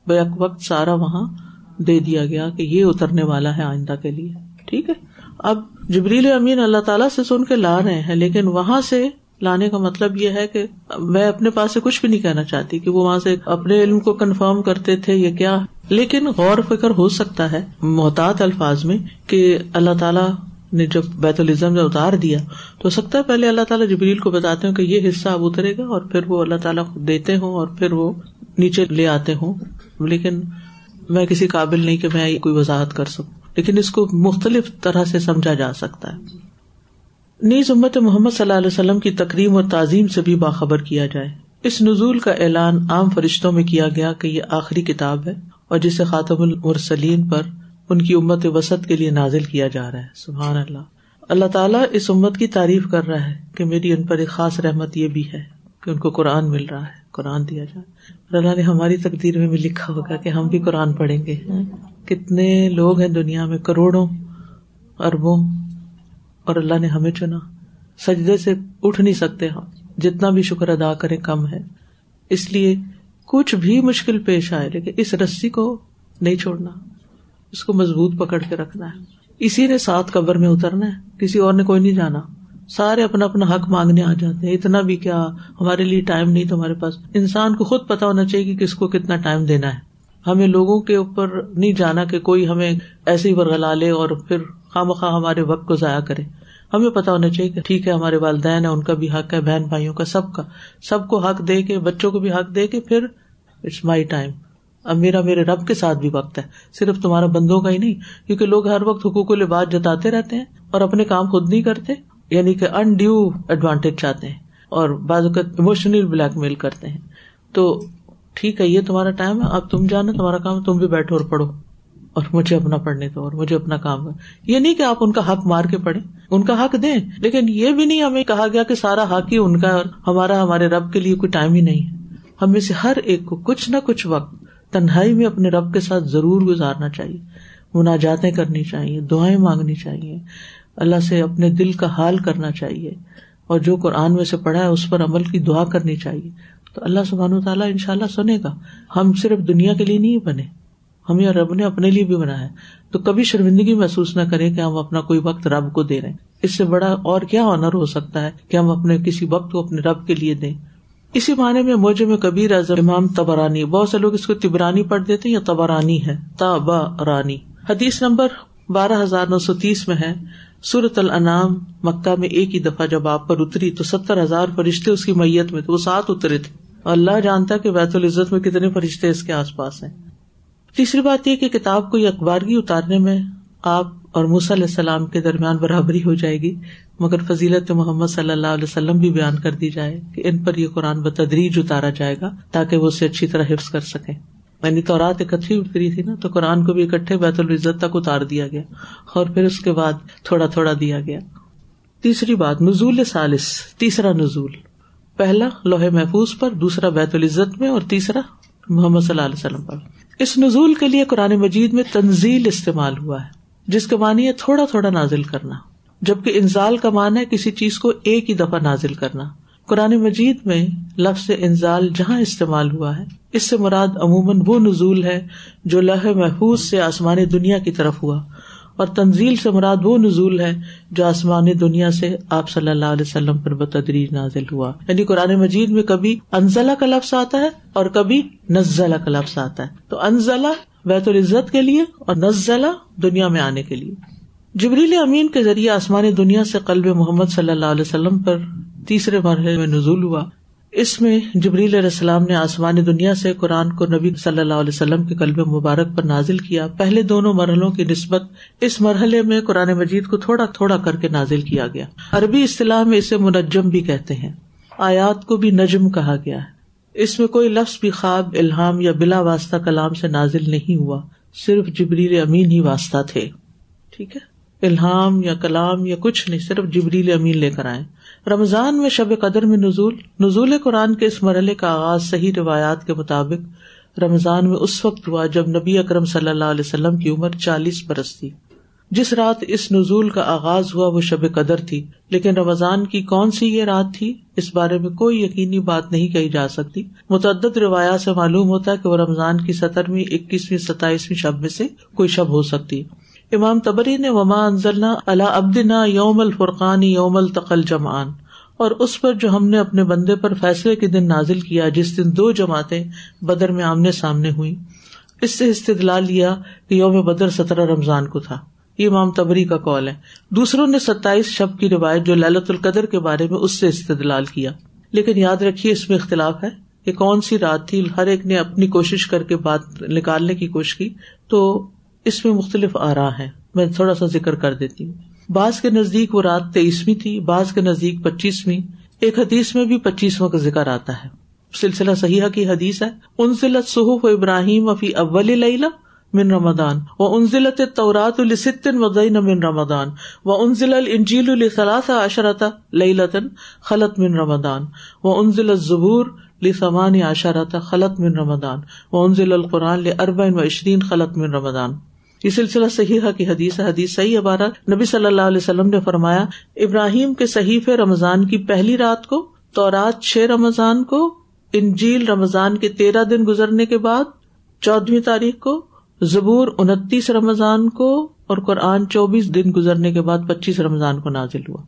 بیک وقت سارا وہاں دے دیا گیا کہ یہ اترنے والا ہے آئندہ کے لیے۔ ٹھیک ہے؟ اب جبریل امین اللہ تعالیٰ سے سن کے لا رہے ہیں، لیکن وہاں سے لانے کا مطلب یہ ہے کہ میں اپنے پاس سے کچھ بھی نہیں کہنا چاہتی کہ وہ وہاں سے اپنے علم کو کنفرم کرتے تھے یا کیا۔ لیکن غور فکر ہو سکتا ہے محتاط الفاظ میں کہ اللہ تعالیٰ نے جب بیت الزم نے اتار دیا تو ہو سکتا ہے پہلے اللہ تعالیٰ جبریل کو بتاتے ہوں کہ یہ حصہ اب اترے گا اور پھر وہ اللہ تعالیٰ دیتے ہوں اور پھر وہ نیچے لے آتے ہوں۔ لیکن میں کسی قابل نہیں کہ میں کوئی وضاحت کر سکوں۔ لیکن اس کو مختلف طرح سے سمجھا جا سکتا ہے۔ نیز امت محمد صلی اللہ علیہ وسلم کی تقریم اور تعظیم سے بھی باخبر کیا جائے۔ اس نزول کا اعلان عام فرشتوں میں کیا گیا کہ یہ آخری کتاب ہے اور جسے خاطم المرسلین پر ان کی امت وسط کے لیے نازل کیا جا رہا ہے۔ سبحان اللہ۔ اللہ تعالیٰ اس امت کی تعریف کر رہا ہے کہ میری ان پر ایک خاص رحمت یہ بھی ہے کہ ان کو قرآن مل رہا ہے، قرآن دیا جائے اور اللہ نے ہماری تقدیر میں بھی لکھا ہوگا کہ ہم بھی قرآن پڑھیں گے۔ کتنے لوگ ہیں دنیا میں، کروڑوں، اربوں۔ اور اللہ نے ہمیں چنا۔ سجدے سے اٹھ نہیں سکتے ہم۔ جتنا بھی شکر ادا کرے کم ہے۔ اس لیے کچھ بھی مشکل پیش آئے، لیکن اس رسی کو نہیں چھوڑنا۔ اس کو مضبوط پکڑ کے رکھنا ہے۔ اسی نے ساتھ قبر میں اترنا ہے۔ کسی اور نے کوئی نہیں جانا۔ سارے اپنا اپنا حق مانگنے آ جاتے ہیں۔ اتنا بھی کیا، ہمارے لیے ٹائم نہیں تمہارے پاس۔ انسان کو خود پتا ہونا چاہیے کہ کس کو کتنا ٹائم دینا ہے۔ ہمیں لوگوں کے اوپر نہیں جانا کہ کوئی ہمیں ایسے ہی برگلا لے اور پھر خواہ مخواہ ہمارے وقت کو ضائع کرے۔ ہمیں پتا ہونا چاہیے کہ ٹھیک ہے، ہمارے والدین ہے ان کا بھی حق ہے، بہن بھائیوں کا، سب کا۔ سب کو حق دے کے، بچوں کو بھی حق دے کے پھر اٹس مائی ٹائم اب میرا، میرے رب کے ساتھ بھی وقت ہے۔ صرف تمہارا بندوں کا ہی نہیں، کیونکہ لوگ ہر وقت حقوق و لباس جتاتے رہتے ہیں اور اپنے کام خود نہیں کرتے یعنی کہ ان ڈیو ایڈوانٹیج چاہتے ہیں اور بعض اوقات اموشنل بلیک میل کرتے ہیں۔ تو ٹھیک ہے، یہ تمہارا ٹائم ہے، اب تم جانا، تمہارا کام، تم بھی بیٹھو اور پڑھو۔ اور مجھے اپنا پڑھنے دو اور مجھے اپنا کام یہ نہیں کہ آپ ان کا حق مار کے پڑھے ان کا حق دیں، لیکن یہ بھی نہیں ہمیں کہا گیا کہ سارا حق ہی ان کا اور ہمارا، ہمارے رب کے لیے کوئی ٹائم ہی نہیں ہے۔ ہمیں سے ہر ایک کو کچھ نہ کچھ وقت تنہائی میں اپنے رب کے ساتھ ضرور گزارنا چاہیے۔ مناجاتیں کرنی چاہیے، دعائیں مانگنی چاہیے۔ اللہ سے اپنے دل کا حال کرنا چاہیے۔ اور جو قرآن میں سے پڑھا ہے، اس پر عمل کی دعا کرنی چاہیے۔ تو اللہ سبحان و تعالیٰ ان شاء اللہ سنے گا۔ ہم صرف دنیا کے لیے نہیں بنے۔ ہمیں رب نے اپنے لیے بھی بنایا تو کبھی شرمندگی محسوس نہ کرے کہ ہم اپنا کوئی وقت رب کو دے رہے ہیں۔ اس سے بڑا اور کیا آنر ہو سکتا ہے کہ ہم اپنے کسی وقت کو اپنے رب کے لیے دیں۔ اسی معنی میں موجے میں کبیر اعظم امام تبرانی بہت سے لوگ اس کو تبرانی پڑھ دیتے یا تبرانی ہے۔ تابا رانی حدیث نمبر بارہ ہزار نو سو تیس میں ہے۔ سورت الانام مکہ میں ایک ہی دفعہ جب آپ پر اتری تو ستر ہزار فرشتے اس کی میت میں تو وہ ساتھ اترے تھے۔ اللہ جانتا کہ بیت العزت میں کتنے فرشتے اس کے آس پاس ہیں۔ تیسری بات یہ کہ کتاب کو اخبارگی اتارنے میں آپ اور موسی علیہ السلام کے درمیان برابری ہو جائے گی، مگر فضیلت محمد صلی اللہ علیہ وسلم بھی بیان کر دی جائے کہ ان پر یہ قرآن بتدریج اتارا جائے گا تاکہ وہ اسے اچھی طرح حفظ کر سکے یعنی تو رات اکٹھی اتری تھی نا، تو قرآن کو بھی اکٹھے بیت العزت تک اتار دیا گیا اور پھر اس کے بعد تھوڑا تھوڑا دیا گیا۔ تیسری بات، نزول سالس تیسرا نزول۔ پہلا لوہے محفوظ پر، دوسرا بیت العزت میں اور تیسرا محمد صلی اللہ علیہ وسلم پر۔ اس نزول کے لیے قرآن مجید میں تنزیل استعمال ہوا ہے، جس کا معنی ہے تھوڑا تھوڑا نازل کرنا، جبکہ انزال کا معنی ہے کسی چیز کو ایک ہی دفعہ نازل کرنا۔ قرآن مجید میں لفظ انزال جہاں استعمال ہوا ہے، اس سے مراد عموماً وہ نزول ہے جو لہ محفوظ سے آسمانی دنیا کی طرف ہوا۔ اور تنزیل سے مراد وہ نزول ہے جو آسمانی دنیا سے آپ صلی اللہ علیہ وسلم پر بتدریج نازل ہوا۔ یعنی قرآن مجید میں کبھی انزلہ کا لفظ آتا ہے اور کبھی نزلہ کا لفظ آتا ہے۔ تو انزلہ بیت العزت کے لیے اور نزلہ دنیا میں آنے کے لیے۔ جبریل امین کے ذریعے آسمانی دنیا سے قلب محمد صلی اللہ علیہ وسلم پر تیسرے مرحلے میں نزول ہوا۔ اس میں جبریل علیہ السلام نے آسمانی دنیا سے قرآن کو نبی صلی اللہ علیہ وسلم کے قلب مبارک پر نازل کیا۔ پہلے دونوں مرحلوں کی نسبت اس مرحلے میں قرآن مجید کو تھوڑا تھوڑا کر کے نازل کیا گیا۔ عربی اصطلاح میں اسے منجم بھی کہتے ہیں۔ آیات کو بھی نجم کہا گیا ہے۔ اس میں کوئی لفظ بھی خواب الحام یا بلا واسطہ کلام سے نازل نہیں ہوا۔ صرف جبریل امین ہی واسطہ تھے۔ ٹھیک ہے؟ الحام یا کلام یا کچھ نہیں، صرف جبریل امین لے کر آئے۔ رمضان میں شب قدر میں نزول نزول قرآن کے اس مرحلے کا آغاز صحیح روایات کے مطابق رمضان میں اس وقت ہوا جب نبی اکرم صلی اللہ علیہ وسلم کی عمر چالیس برس تھی۔ جس رات اس نزول کا آغاز ہوا وہ شب قدر تھی، لیکن رمضان کی کون سی یہ رات تھی، اس بارے میں کوئی یقینی بات نہیں کہی جا سکتی۔ متعدد روایات سے معلوم ہوتا ہے کہ وہ رمضان کی سترویں، اکیسویں، ستائیسویں شب میں سے کوئی شب ہو سکتی۔ امام تبری نے وما انزلنا اللہ ابدنا یوم الفرقان یوم التقل جمان اور اس پر جو ہم نے اپنے بندے پر فیصلے کے دن نازل کیا، جس دن دو جماعتیں بدر میں آمنے سامنے ہوئی اس سے استدلال لیا کہ یوم بدر سترہ رمضان کو تھا۔ یہ امام تبری کا کال ہے۔ دوسروں نے ستائیس شب کی روایت جو للت القدر کے بارے میں اس سے استدلال کیا۔ لیکن یاد رکھیے، اس میں اختلاف ہے کہ کون سی رات تھی، ہر ایک نے اپنی کوشش کر کے بات نکالنے کی کوشش کی۔ تو اس میں مختلف آ رہا ہے میں تھوڑا سا ذکر کر دیتی ہوں۔ بعض کے نزدیک وہ رات تیئیسویں تھی، بعض کے نزدیک پچیسویں۔ ایک حدیث میں بھی پچیسواں کا ذکر آتا ہے۔ سلسلہ صحیح کی حدیث ہے، انزلت صحف ابراہیم افی اول لیلہ من رمضان و انزلت تورات الستن وزین من رمضان و انزل الانجیل لثلاث عشرت لیلتن خلط من رمضان و انزل الزبور لثمان عشرت خلط من رمضان و انزل القرآن لاربع و عشرین خلط من رمضان۔ یہ سلسلہ صحیح کی حدیث حدیث صحیح عبارت نبی صلی اللہ علیہ وسلم نے فرمایا، ابراہیم کے صحیح رمضان کی پہلی رات کو تو رات چھ رمضان کو، انجیل رمضان کے تیرہ دن گزرنے کے بعد چودہویں تاریخ کو، زبور انتیس رمضان کو اور قرآن چوبیس دن گزرنے کے بعد پچیس رمضان کو نازل ہوا۔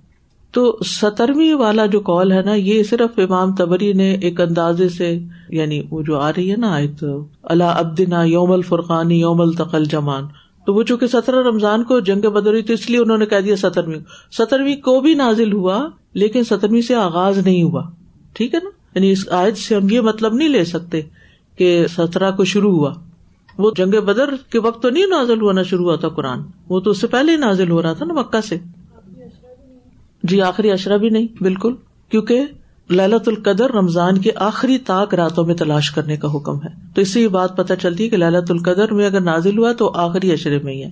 تو سترویں والا جو کال ہے نا، یہ صرف امام تبری نے ایک اندازے سے یعنی وہ جو آ رہی ہے نا آیت اللہ ابدنا یوم الفرقانی یوم التقل جمان تو وہ چونکہ سترہ رمضان کو جنگ بدری تو اس لیے انہوں نے کہہ دیا سترویں سترویں کو بھی نازل ہوا، لیکن سترویں سے آغاز نہیں ہوا۔ ٹھیک ہے نا؟ یعنی اس آیت سے ہم یہ مطلب نہیں لے سکتے کہ سترہ کو شروع ہوا۔ وہ جنگ بدر کے وقت تو نہیں نازل ہوا، نہ شروع ہوا تھا قرآن۔ وہ تو اس سے پہلے ہی نازل ہو رہا تھا نا مکہ سے۔ جی آخری اشرا بھی نہیں، بالکل۔ کیونکہ للت القدر رمضان کے آخری تاک راتوں میں تلاش کرنے کا حکم ہے۔ تو اس سے یہ بات پتہ چلتی ہے کہ للت القدر میں اگر نازل ہوا تو آخری اشرے میں ہی ہے۔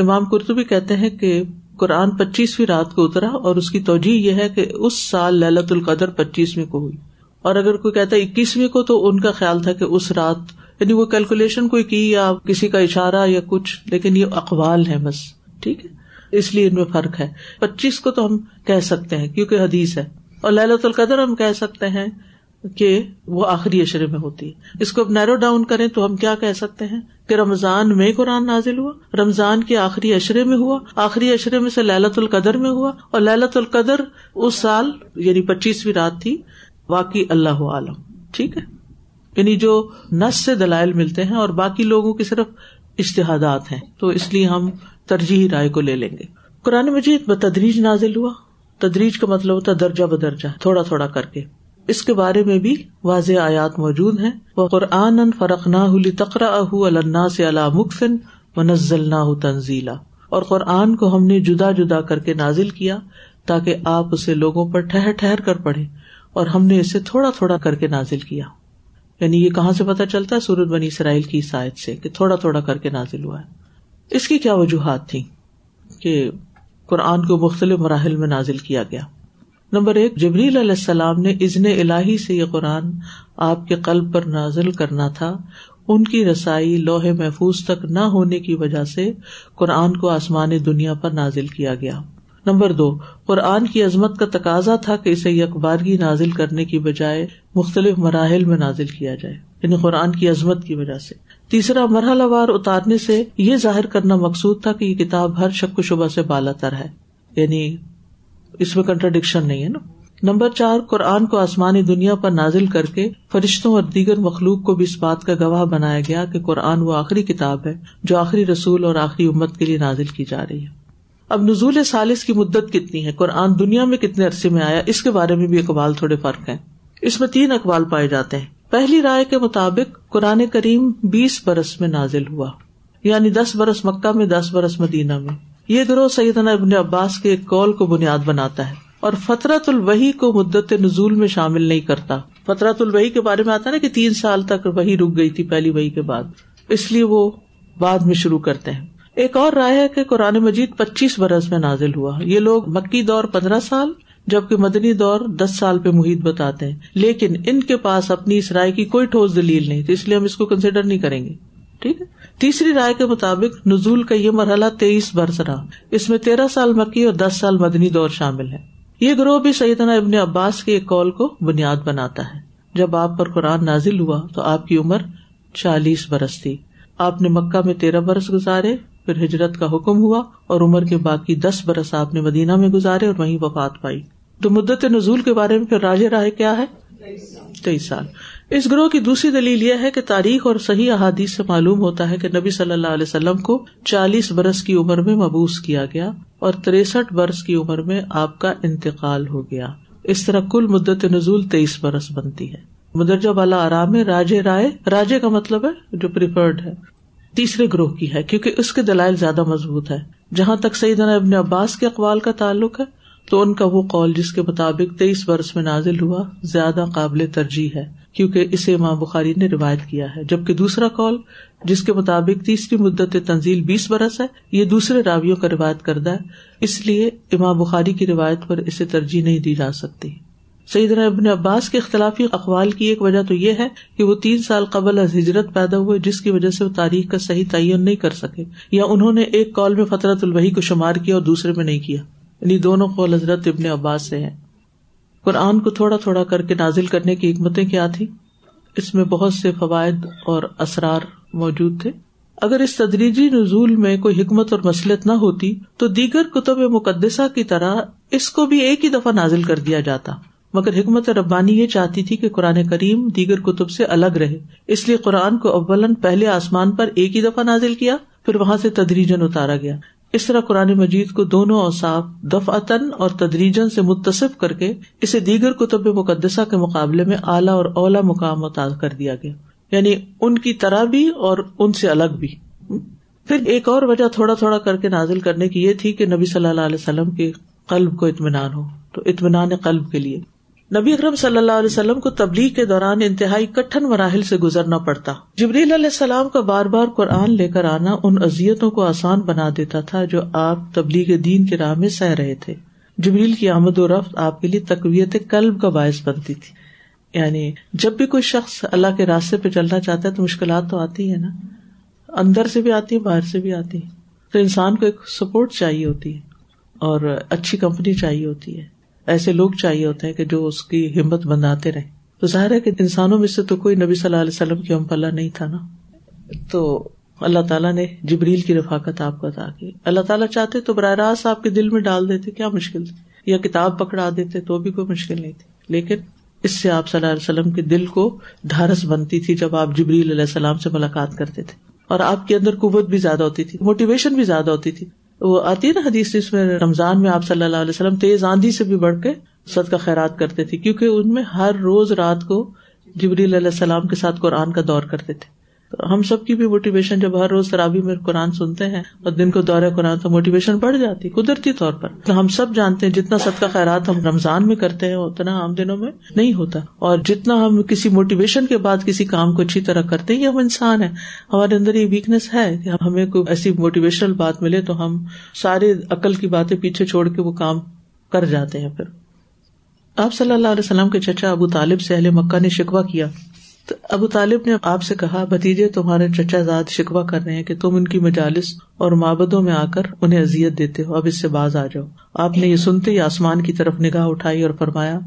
امام کرتبی کہتے ہیں کہ قرآن پچیسویں رات کو اترا اور اس کی توجہ یہ ہے کہ اس سال للت القدر پچیسویں کو ہوئی۔ اور اگر کوئی کہتا ہے اکیسویں کو تو ان کا خیال تھا کہ اس رات یعنی وہ کیلکولیشن کوئی کی یا کسی کا اشارہ یا کچھ، لیکن یہ اقوال ہے بس، ٹھیک ہے؟ اس لیے ان میں فرق ہے۔ پچیس کو تو ہم کہہ سکتے ہیں کیونکہ حدیث ہے۔ اور للت القدر ہم کہہ سکتے ہیں کہ وہ آخری اشرے میں ہوتی ہے۔ اس کو نیرو ڈاؤن کریں تو ہم کیا کہہ سکتے ہیں؟ کہ رمضان میں قرآن نازل ہوا، رمضان کے آخری اشرے میں ہوا، آخری اشرے میں سے للت القدر میں ہوا، اور للت القدر اس سال یعنی پچیسویں رات تھی۔ واقعی اللہ عالم۔ ٹھیک ہے؟ یعنی جو نس سے دلائل ملتے ہیں اور باقی لوگوں کی صرف اشتہادات ہیں، تو اس لیے ہم ترجیحی رائے کو لے لیں گے۔ قرآن مجید بتدریج نازل ہوا۔ تدریج کا مطلب ہوتا ہے درجہ بدرجہ، تھوڑا تھوڑا کر کے۔ اس کے بارے میں بھی واضح آیات موجود ہیں۔ وہ قرآن فرق نہ تقرا اللہ سے اللہ مخن و نزل نہ تنزیلا اور قرآن کو ہم نے جدا جدا کر کے نازل کیا تاکہ آپ اسے لوگوں پر ٹھہر ٹھہر کر پڑھے اور ہم نے اسے تھوڑا تھوڑا کر کے نازل کیا۔ یعنی یہ کہاں سے پتا چلتا ہے؟ سورت بنی اسرائیل کی سائد سے کہ تھوڑا تھوڑا کر کے نازل ہوا ہے۔ اس کی کیا وجوہات تھی کہ قرآن کو مختلف مراحل میں نازل کیا گیا۔ نمبر ایک، جبریل علیہ السلام نے ازن الہی سے یہ قرآن آپ کے قلب پر نازل کرنا تھا۔ ان کی رسائی لوہے محفوظ تک نہ ہونے کی وجہ سے قرآن کو آسمان دنیا پر نازل کیا گیا۔ نمبر دو، قرآن کی عظمت کا تقاضا تھا کہ اسے یکبارگی نازل کرنے کی بجائے مختلف مراحل میں نازل کیا جائے یعنی قرآن کی عظمت کی وجہ سے۔ تیسرا، مرحلہ وار اتارنے سے یہ ظاہر کرنا مقصود تھا کہ یہ کتاب ہر شک و شبہ سے بالا تر ہے۔ یعنی اس میں کنٹرڈکشن نہیں ہے نا۔ نمبر چار، قرآن کو آسمانی دنیا پر نازل کر کے فرشتوں اور دیگر مخلوق کو بھی اس بات کا گواہ بنایا گیا کہ قرآن وہ آخری کتاب ہے جو آخری رسول اور آخری امت کے لیے نازل کی جا رہی ہے۔ اب نزول سالس کی مدت کتنی ہے؟ قرآن دنیا میں کتنے عرصے میں آیا؟ اس کے بارے میں بھی اقبال تھوڑے فرق ہے اس میں تین اقبال پائے جاتے ہیں۔ پہلی رائے کے مطابق قرآن کریم بیس برس میں نازل ہوا یعنی دس برس مکہ میں، دس برس مدینہ میں۔ یہ گروہ سید ابن عباس کے ایک کال کو بنیاد بناتا ہے اور فطرت الوحی کو مدت نزول میں شامل نہیں کرتا۔ فطرت الوحی کے بارے میں آتا نا کہ تین سال تک وہی رک گئی تھی پہلی وہی کے بعد۔ اس لیے وہ بعد میں شروع کرتے ہیں۔ ایک اور رائے ہے کہ قرآن مجید پچیس برس میں نازل ہوا۔ یہ لوگ مکی دور پندرہ سال جبکہ مدنی دور دس سال پہ محیط بتاتے ہیں۔ لیکن ان کے پاس اپنی اس رائے کی کوئی ٹھوس دلیل نہیں، تو اس لیے ہم اس کو کنسیڈر نہیں کریں گے۔ ٹھیک ہے؟ تیسری رائے کے مطابق نزول کا یہ مرحلہ تیئیس برس رہا۔ اس میں تیرہ سال مکی اور دس سال مدنی دور شامل ہے یہ گروہ بھی سیدنا ابن عباس کے ایک کال کو بنیاد بناتا ہے۔ جب آپ پر قرآن نازل ہوا تو آپ کی عمر چالیس برس تھی۔ آپ نے مکہ میں تیرہ برس گزارے، پھر ہجرت کا حکم ہوا اور عمر کے باقی دس برس آپ نے مدینہ میں گزارے اور وہیں وفات پائی۔ تو مدت نزول کے بارے میں پھر راج رائے کیا ہے؟ تیئیس سال۔ اس گروہ کی دوسری دلیل یہ ہے کہ تاریخ اور صحیح احادیث سے معلوم ہوتا ہے کہ نبی صلی اللہ علیہ وسلم کو چالیس برس کی عمر میں مبوس کیا گیا اور تریسٹھ برس کی عمر میں آپ کا انتقال ہو گیا۔ اس طرح کل مدت نزول تیئیس برس بنتی ہے۔ مدرجہ والا آرام راجے رائے راجے کا مطلب ہے جو پریفرڈ ہے۔ تیسرے گروہ کی ہے، کیونکہ اس کے دلائل زیادہ مضبوط ہے جہاں تک سیدنا ابن عباس کے اقوال کا تعلق ہے تو ان کا وہ قول جس کے مطابق تیئیس برس میں نازل ہوا زیادہ قابل ترجیح ہے، کیونکہ اسے امام بخاری نے روایت کیا ہے۔ جبکہ دوسرا کال جس کے مطابق تیسری مدت تنزیل بیس برس ہے، یہ دوسرے راویوں کا روایت کردہ ہے۔ اس لیے امام بخاری کی روایت پر اسے ترجیح نہیں دی جا سکتی۔ سعید ابن عباس کے اختلافی اقوال کی ایک وجہ تو یہ ہے کہ وہ تین سال قبل از ہجرت پیدا ہوئے، جس کی وجہ سے وہ تاریخ کا صحیح تعین نہیں کر سکے، یا انہوں نے ایک کال میں فطرت الوحی کو شمار کیا اور دوسرے میں نہیں کیا۔ یعنی دونوں قول حضرت ابن عباس سے ہیں قرآن کو تھوڑا تھوڑا کر کے نازل کرنے کی حکمتیں کیا تھی اس میں بہت سے فوائد اور اسرار موجود تھے۔ اگر اس تدریجی نزول میں کوئی حکمت اور مسلط نہ ہوتی، تو دیگر کتب مقدسہ کی طرح اس کو بھی ایک ہی دفعہ نازل کر دیا جاتا۔ مگر حکمت ربانی یہ چاہتی تھی کہ قرآن کریم دیگر کتب سے الگ رہے۔ اس لیے قرآن کو اول پہلے آسمان پر ایک ہی دفعہ نازل کیا، پھر وہاں سے تدریجن اتارا گیا۔ اس طرح قرآن مجید کو دونوں اوساف دفعتن اور تدریجن سے متصف کر کے اسے دیگر کتب مقدسہ کے مقابلے میں اعلیٰ اور اولا مقام متعلق کر دیا گیا۔ یعنی ان کی طرح بھی اور ان سے الگ بھی۔ پھر ایک اور وجہ تھوڑا تھوڑا کر کے نازل کرنے کی یہ تھی کہ نبی صلی اللہ علیہ وسلم کے قلب کو اطمینان ہو۔ تو اطمینان قلب کے لیے۔ نبی اکرم صلی اللہ علیہ وسلم کو تبلیغ کے دوران انتہائی کٹن مراحل سے گزرنا پڑتا۔ جبریل علیہ السلام کا بار بار قرآن لے کر آنا ان ازیتوں کو آسان بنا دیتا تھا جو آپ تبلیغ دین کے راہ میں سہ رہے تھے۔ جبریل کی آمد و رفت آپ کے لیے تقویت قلب کا باعث بنتی تھی۔ یعنی جب بھی کوئی شخص اللہ کے راستے پہ چلنا چاہتا ہے تو مشکلات تو آتی ہے نا۔ اندر سے بھی آتی ہے باہر سے بھی آتی ہے تو انسان کو ایک سپورٹ چاہیے ہوتی ہے اور اچھی کمپنی چاہیے ہوتی ہے۔ ایسے لوگ چاہیے ہوتے ہیں کہ جو اس کی ہمت بناتے رہے۔ تو ظاہر ہے کہ انسانوں میں سے تو کوئی نبی صلی اللہ علیہ وسلم کی ہم پلہ نہیں تھا نا۔ تو اللہ تعالیٰ نے جبریل کی رفاقت آپ کو ادا کی۔ اللہ تعالیٰ چاہتے تو براہ راست آپ کے دل میں ڈال دیتے، کیا مشکل تھی؟ یا کتاب پکڑا دیتے تو بھی کوئی مشکل نہیں تھی۔ لیکن اس سے آپ صلی اللہ علیہ وسلم کے دل کو ڈھارس بنتی تھی جب آپ جبریل علیہ السلام سے ملاقات کرتے تھے۔ اور آپ کے اندر قوت بھی زیادہ ہوتی تھی موٹیویشن بھی زیادہ ہوتی تھی۔ وہ آتی ہے نا حدیث اس میں رمضان میں آپ صلی اللہ علیہ وسلم تیز آندھی سے بھی بڑھ کے سد کا خیرات کرتے تھے، کیونکہ ان میں ہر روز رات کو جبری علیہ السلام کے ساتھ قرآن کا دور کرتے تھے۔ ہم سب کی بھی موٹیویشن جب ہر روز ترابی میں قرآن سنتے ہیں اور دن کو دورہ قرآن تو موٹیویشن بڑھ جاتی، قدرتی طور پر۔ تو ہم سب جانتے ہیں جتنا سب کا خیرات ہم رمضان میں کرتے ہیں، اتنا عام دنوں میں نہیں ہوتا۔ اور جتنا ہم کسی موٹیویشن کے بعد کسی کام کو اچھی طرح کرتے ہیں ہم انسان ہیں۔ ہمارے اندر یہ ویکنیس ہے کہ ہمیں کوئی ایسی موٹیویشنل بات ملے تو ہم سارے عقل کی باتیں پیچھے چھوڑ کے وہ کام کر جاتے ہیں پھر۔ آپ صلی اللہ علیہ وسلم کے چچا ابو طالب سے اہل مکہ نے شکوا کیا۔ تو ابو طالب نے آپ سے کہا بتیجے تمہارے چچا زاد شکوا کر رہے ہیں کہ تم ان کی مجالس اور مابدوں میں آ کر انہیں ازیت دیتے ہو۔ اب اس سے باز آ جاؤ۔ آپ نے یہ سنتے ہی آسمان کی طرف نگاہ اٹھائی اور فرمایا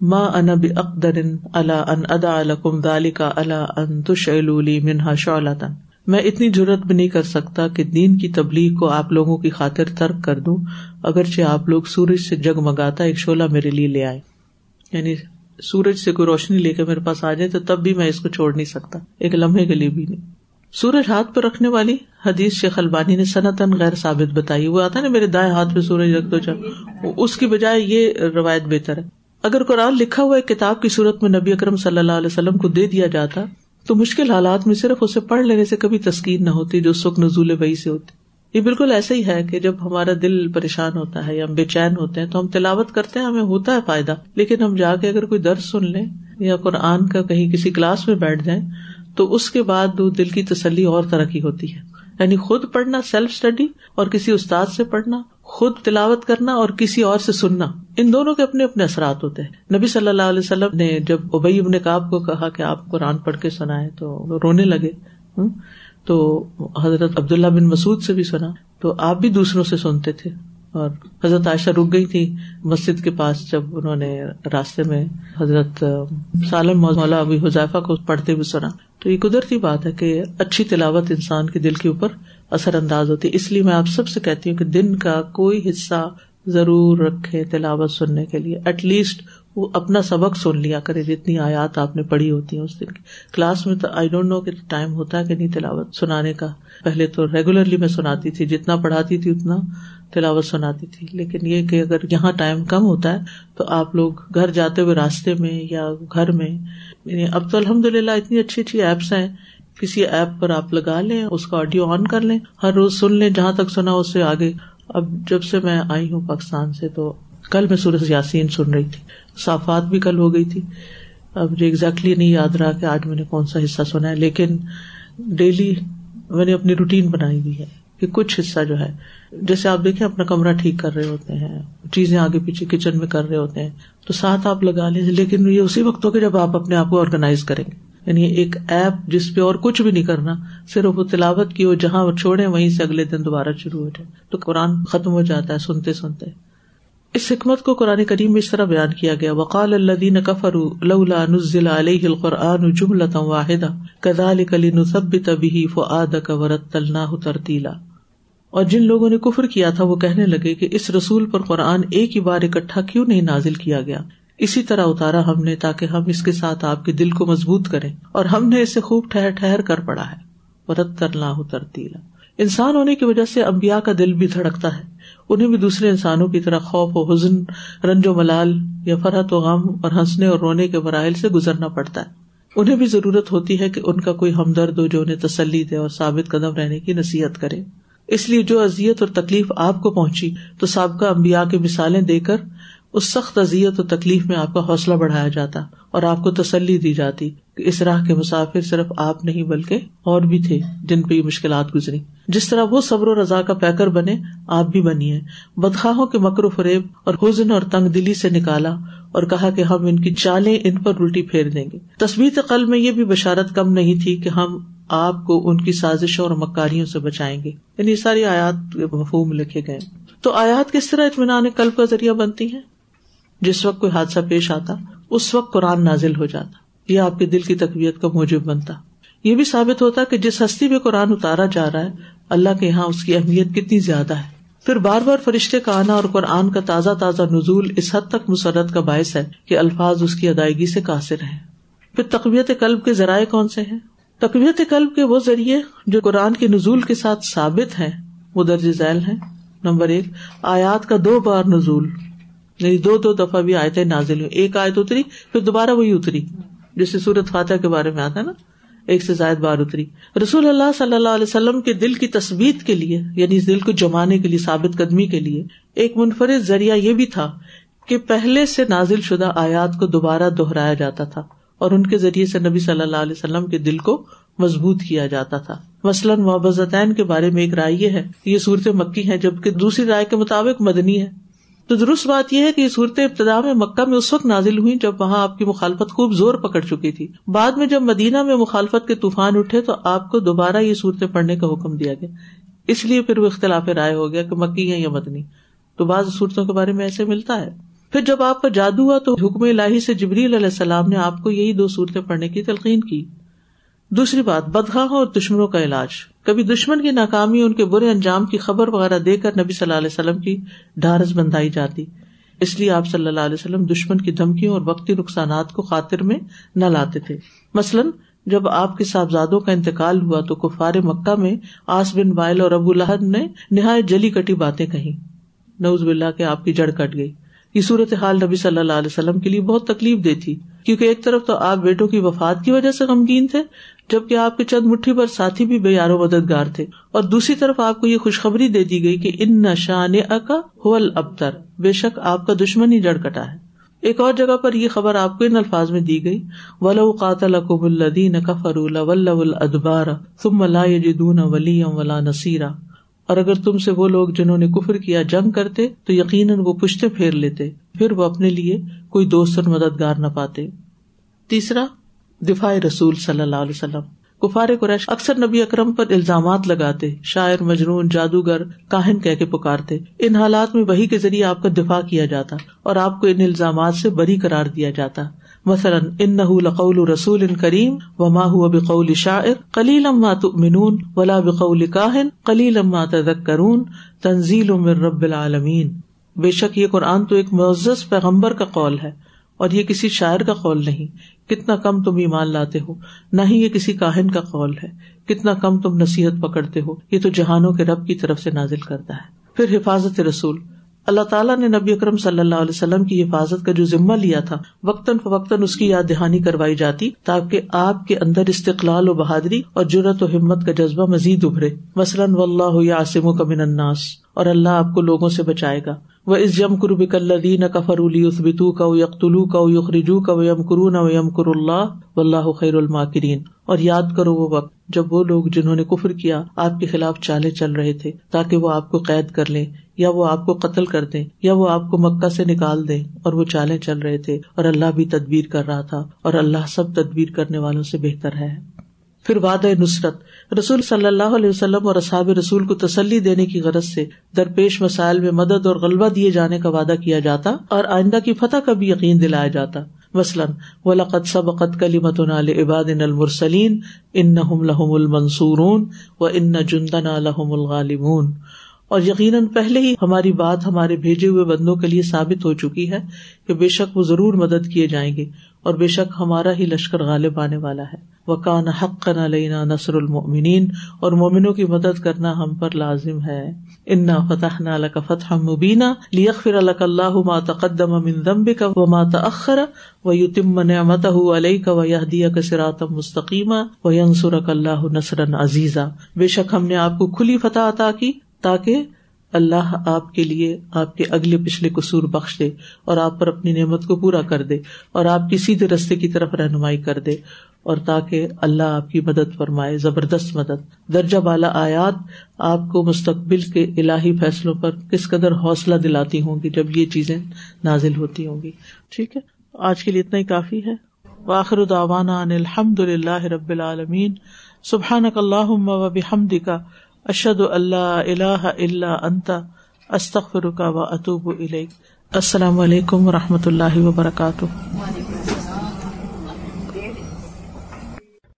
ماں انب اقدر اللہ ان ادا الکم دالی کا اللہ ان تشلی منہا شعلتن میں اتنی ضرورت بھی نہیں کر سکتا کہ دین کی تبلیغ کو آپ لوگوں کی خاطر ترک کر دوں، اگرچہ آپ لوگ سورج سے جگمگاتا ایک شولہ میرے لیے لے آئے۔ یعنی سورج سے کوئی روشنی لے کے میرے پاس آ جائے تو تب بھی میں اس کو چھوڑ نہیں سکتا۔ ایک لمحے کے لیے بھی نہیں۔ سورج ہاتھ پہ رکھنے والی حدیث شیخ البانی نے سنتن غیر ثابت بتائی۔ وہ آتا نا، میرے دائیں ہاتھ پہ سورج رکھ دو چل اس کی بجائے یہ روایت بہتر ہے۔ اگر قرآن لکھا ہوا ایک کتاب کی صورت میں نبی اکرم صلی اللہ علیہ وسلم کو دے دیا جاتا، تو مشکل حالات میں صرف اسے پڑھ لینے سے کبھی تسکین نہ ہوتی جو سکھ نزول وہی سے ہوتی۔ یہ بالکل ایسا ہی ہے کہ جب ہمارا دل پریشان ہوتا ہے یا ہم بے چین ہوتے ہیں تو ہم تلاوت کرتے ہیں، ہمیں ہوتا ہے فائدہ۔ لیکن ہم جا کے اگر کوئی درد سن لیں یا قرآن کا کہیں کسی کلاس میں بیٹھ جائیں تو اس کے بعد دل کی تسلی اور طرح کی ہوتی ہے۔ یعنی خود پڑھنا سیلف اسٹڈی اور کسی استاد سے پڑھنا، خود تلاوت کرنا اور کسی اور سے سننا، ان دونوں کے اپنے اپنے اثرات ہوتے ہیں۔ نبی صلی اللہ علیہ وسلم نے جب ابئی ابن کاب کو کہا کہ آپ قرآن پڑھ کے سنائے تو رونے لگے۔ تو حضرت عبداللہ بن مسعود سے بھی سنا تو آپ بھی دوسروں سے سنتے تھے اور حضرت عائشہ رک گئی تھی مسجد کے پاس جب انہوں نے راستے میں حضرت سالم مولا ابھی حذیفہ کو پڑھتے ہوئے سنا تو یہ قدرتی بات ہے کہ اچھی تلاوت انسان کے دل کے اوپر اثر انداز ہوتی ہے۔ اس لیے میں آپ سب سے کہتی ہوں کہ دن کا کوئی حصہ ضرور رکھے تلاوت سننے کے لیے۔ ایٹ لیسٹ وہ اپنا سبق سن لیا کرے، جتنی آیات آپ نے پڑھی ہوتی ہیں اس دن کی۔ کلاس میں تو آئی ڈونٹ نو کہ ٹائم ہوتا ہے کہ نہیں تلاوت سنانے کا۔ پہلے تو ریگولرلی میں سناتی تھی، جتنا پڑھاتی تھی اتنا تلاوت سناتی تھی۔ لیکن یہ کہ اگر یہاں ٹائم کم ہوتا ہے تو آپ لوگ گھر جاتے ہوئے راستے میں یا گھر میں یعنی اب تو الحمد للہ اتنی اچھی اچھی ایپس ہیں۔ کسی ایپ پر آپ لگا لیں، اس کا آڈیو آن کر لیں، ہر روز سن لیں، جہاں تک سنا اس سے آگے۔ اب جب سے میں آئی ہوں پاکستان سے تو کل میں سورج یاسین سن رہی تھی۔ صافات بھی کل ہو گئی تھی۔ اب مجھے اگزیکٹلی نہیں یاد رہا کہ آج میں نے کون سا حصہ سنا ہے، لیکن ڈیلی میں نے اپنی روٹین بنائی ہوئی ہے کہ کچھ حصہ جو ہے، جیسے آپ دیکھیں اپنا کمرہ ٹھیک کر رہے ہوتے ہیں، چیزیں آگے پیچھے کچن میں کر رہے ہوتے ہیں، تو ساتھ آپ لگا لیں، لیکن یہ اسی وقت ہوگا جب آپ اپنے آپ کو آرگنائز کریں گے۔ یعنی ایک ایپ جس پہ اور کچھ بھی نہیں کرنا، صرف وہ تلاوت کی ہو جہاں وہ چھوڑے وہیں سے اگلے دن دوبارہ شروع ہو جائے۔ تو قرآن ختم ہو جاتا ہے سنتے سنتے۔ اس حکمت کو قرآن کریم میں اس طرح بیان کیا گیا، وقال الدین کفر لولا نزل علیہ القرآن جملۃ واحدہ کدال کلی نصب تبھی فعاد کورت تلنا ترتیلا اور جن لوگوں نے کفر کیا تھا، وہ کہنے لگے کہ اس رسول پر قرآن ایک ہی بار اکٹھا کیوں نہیں نازل کیا گیا؟ اسی طرح اتارا ہم نے تاکہ ہم اس کے ساتھ آپ کے دل کو مضبوط کریں، اور ہم نے اسے خوب ٹھہر ٹھہر کر پڑا ہے۔ ورت کرنا ترتیلا انسان ہونے کی وجہ سے امبیا کا دل بھی دھڑکتا ہے۔ انہیں بھی دوسرے انسانوں کی طرح خوف و حزن، رنج و ملال یا فرحت و غم اور ہنسنے اور رونے کے مراحل سے گزرنا پڑتا ہے۔ انہیں بھی ضرورت ہوتی ہے کہ ان کا کوئی ہمدرد ہو جو انہیں تسلی دے اور ثابت قدم رہنے کی نصیحت کرے۔ اس لیے جو ازیت اور تکلیف آپ کو پہنچی، تو سابقہ امبیا کی مثالیں دے کر اس سخت ازیت و تکلیف میں آپ کا حوصلہ بڑھایا جاتا اور آپ کو تسلی دی جاتی۔ کہ اس راہ کے مسافر صرف آپ نہیں بلکہ اور بھی تھے جن پہ یہ مشکلات گزری۔ جس طرح وہ صبر و رضا کا پیکر بنے، آپ بھی بنیے بدخواہوں کے مکر و فریب اور حزن اور تنگ دلی سے نکالا اور کہا کہ ہم ان کی چالیں ان پر الٹی پھیر دیں گے۔ تصویر قلب میں یہ بھی بشارت کم نہیں تھی کہ ہم آپ کو ان کی سازشوں اور مکاریوں سے بچائیں گے۔ یعنی ساری آیات مفہوم لکھے گئے تو آیات کس طرح اطمینان قلب کا ذریعہ بنتی ہیں؟ جس وقت کوئی حادثہ پیش آتا، اس وقت قرآن نازل ہو جاتا۔ یہ آپ کے دل کی تقویت کا موجود بنتا۔ یہ بھی ثابت ہوتا کہ جس ہستی پہ قرآن اتارا جا رہا ہے، اللہ کے یہاں اس کی اہمیت کتنی زیادہ ہے۔ پھر بار بار فرشتے کا آنا اور قرآن کا تازہ تازہ نزول اس حد تک مسرت کا باعث ہے کہ الفاظ اس کی ادائیگی سے قاصر ہیں۔ پھر تقویت قلب کے ذرائع کون سے ہیں؟ تقویت قلب کے وہ ذریعے جو قرآن کے نزول کے ساتھ ثابت ہیں، وہ درج ذیل ہیں۔ نمبر ایک، آیات کا دو بار نزول۔ یعنی دو دو دفعہ بھی آیتیں نازل ہوئی۔ ایک آیت اتری، پھر دوبارہ وہی اتری۔ جیسے سورت فاتح کے بارے میں آتا ہے نا، ایک سے زائد بار اتری۔ رسول اللہ صلی اللہ علیہ وسلم کے دل کی تصویر کے لیے یعنی اس دل کو جمانے کے لیے، ثابت قدمی کے لیے، ایک منفرد ذریعہ یہ بھی تھا کہ پہلے سے نازل شدہ آیات کو دوبارہ دہرایا جاتا تھا اور ان کے ذریعے سے نبی صلی اللہ علیہ وسلم کے دل کو مضبوط کیا جاتا تھا۔ مثلاً محبتین کے بارے میں ایک رائے یہ ہے یہ صورت مکی ہے جبکہ دوسری رائے کے مطابق مدنی ہے۔ تو درست بات یہ ہے کہ یہ صورت ابتدا میں مکہ میں اس وقت نازل ہوئی جب وہاں آپ کی مخالفت خوب زور پکڑ چکی تھی۔ بعد میں جب مدینہ میں مخالفت کے طوفان اٹھے تو آپ کو دوبارہ یہ صورتیں پڑھنے کا حکم دیا گیا۔ اس لیے پھر وہ اختلاف رائے ہو گیا کہ مکی ہے یا مدنی۔ تو بعض صورتوں کے بارے میں ایسے ملتا ہے۔ پھر جب آپ کا جادو ہوا تو حکم الہی سے جبریل علیہ السلام نے آپ کو یہی دو صورتیں پڑھنے کی تلقین کی۔ دوسری بات بدخواہوں اور دشمنوں کا علاج۔ کبھی دشمن کی ناکامی، ان کے برے انجام کی خبر وغیرہ دے کر نبی صلی اللہ علیہ وسلم کی ڈھارس بندائی جاتی۔ اس لیے آپ صلی اللہ علیہ وسلم دشمن کی دھمکیوں اور وقتی نقصانات کو خاطر میں نہ لاتے تھے۔ مثلاً، جب آپ کے صاحبزادوں کا انتقال ہوا تو کفار مکہ میں آس بن وائل اور ابو لہد نے نہایت جلی کٹی باتیں کہیں۔ نوز باللہ کے آپ کی جڑ کٹ گئی۔ یہ صورت حال نبی صلی اللہ علیہ وسلم کے لیے بہت تکلیف دے تھی کیونکہ ایک طرف تو آپ بیٹوں کی وفات کی وجہ سے غمگین تھے جبکہ آپ کے چند مٹھی پر ساتھی بھی بے یارو مددگار تھے۔ اور دوسری طرف آپ کو یہ خوشخبری دے دی گئی کہ ان نشان اکا ہول ابتر بے شک آپ کا دشمن ہی جڑ کٹا ہے۔ ایک اور جگہ پر یہ خبر آپ کو ان الفاظ میں دی گئی، ولو قاتل اکب الدین کفر ادبار تم لا جدون ولی ولا نصیرہ اور اگر تم سے وہ لوگ جنہوں نے کفر کیا جنگ کرتے، تو یقیناً وہ پشتے پھیر لیتے، پھر وہ اپنے لیے کوئی دوست اور مددگار نہ پاتے۔ تیسرا دفاع رسول صلی اللہ علیہ وسلم۔ کفار قریش اکثر نبی اکرم پر الزامات لگاتے، شاعر مجرون جادوگر، کاہن کہہ کے پکارتے۔ ان حالات میں وہی کے ذریعے آپ کا دفاع کیا جاتا اور آپ کو ان الزامات سے بری قرار دیا جاتا۔ مثلاً ان نہ لقول رسول ان کریم و ماہ بقول شاعر کلیل اما تؤمنون ولا بقول کاہن کلیل اما تذکرون تنزیل من رب العالمین۔ بے شک یہ قرآن تو ایک معزز پیغمبر کا قول ہے۔ اور یہ کسی شاعر کا قول نہیں۔ کتنا کم تم ایمان لاتے ہو، نہ ہی یہ کسی کاہن کا قول ہے۔ کتنا کم تم نصیحت پکڑتے ہو، یہ تو جہانوں کے رب کی طرف سے نازل کرتا ہے۔ پھر حفاظت رسول۔ اللہ تعالیٰ نے نبی اکرم صلی اللہ علیہ وسلم کی حفاظت کا جو ذمہ لیا تھا، وقتاً فوقتاً اس کی یاد دہانی کروائی جاتی تاکہ آپ کے اندر استقلال و بہادری اور جرت و ہمت کا جذبہ مزید ابھرے۔ مثلاً و اللہ عاصم و کمن اناس اور اللہ آپ کو لوگوں سے بچائے گا۔ وہ اس جم قرب الدین کفرولی اسبتو کا یقتلو کا یخرجو کا یم کرو نہ یم کر اللہ و اللہ خیر الماکرین اور یاد کرو وہ وقت جب وہ لوگ جنہوں نے کفر کیا آپ کے خلاف چالے چل رہے تھے تاکہ وہ آپ کو قید کر لیں یا وہ آپ کو قتل کر دیں یا وہ آپ کو مکہ سے نکال دیں اور وہ چالے چل رہے تھے اور اللہ بھی تدبیر کر رہا تھا اور اللہ سب تدبیر کرنے والوں سے بہتر ہے۔ پھر وعدہ نصرت۔ رسول صلی اللہ علیہ وسلم اور اصحاب رسول کو تسلی دینے کی غرض سے درپیش مسائل میں مدد اور غلبہ دیے جانے کا وعدہ کیا جاتا اور آئندہ کی فتح کا بھی یقین دلایا جاتا۔ مثلاً و لقت سبقت کلی مت نال عباد المرسلین ان لحم المنصورون و ان جندن لحم الغالمون اور یقیناً پہلے ہی ہماری بات ہمارے بھیجے ہوئے بندوں کے لیے ثابت ہو چکی ہے کہ بے شک وہ ضرور مدد کیے جائیں گے اور بے شک ہمارا ہی لشکر غالب آنے والا ہے۔ وہ کان حق علینا نصر المنین اور مومنوں کی مدد کرنا ہم پر لازم ہے۔ انا فتح نہ کا فتح مبینہ لیخر الک اللہ ما تقدم من ذنبك وما تأخر ويتم نعمته عليك ويهديك صراطا مستقيما وينصرك الله نصرا عزيزا۔ بے شک ہم نے آپ کو کھلی فتح عطا کی تاکہ اللہ آپ کے لیے آپ کے اگلے پچھلے قصور بخش دے اور آپ پر اپنی نعمت کو پورا کر دے اور آپ کی سیدھے رستے کی طرف رہنمائی کر دے۔ اور تاکہ اللہ آپ کی مدد فرمائے، زبردست مدد۔ درجہ بالا آیات آپ کو مستقبل کے الہی فیصلوں پر کس قدر حوصلہ دلاتی ہوں گی جب یہ چیزیں نازل ہوتی ہوں گی۔ ٹھیک ہے؟ آج کے لیے اتنا ہی کافی ہے۔ واخر داوانا الحمد للہ رب العالمین۔ سبحان اللہ و بحمد کا اشد اللہ اللہ اللہ انتا استخر کا و اطوب السلام علیکم و رحمۃ اللہ وبرکاتہ۔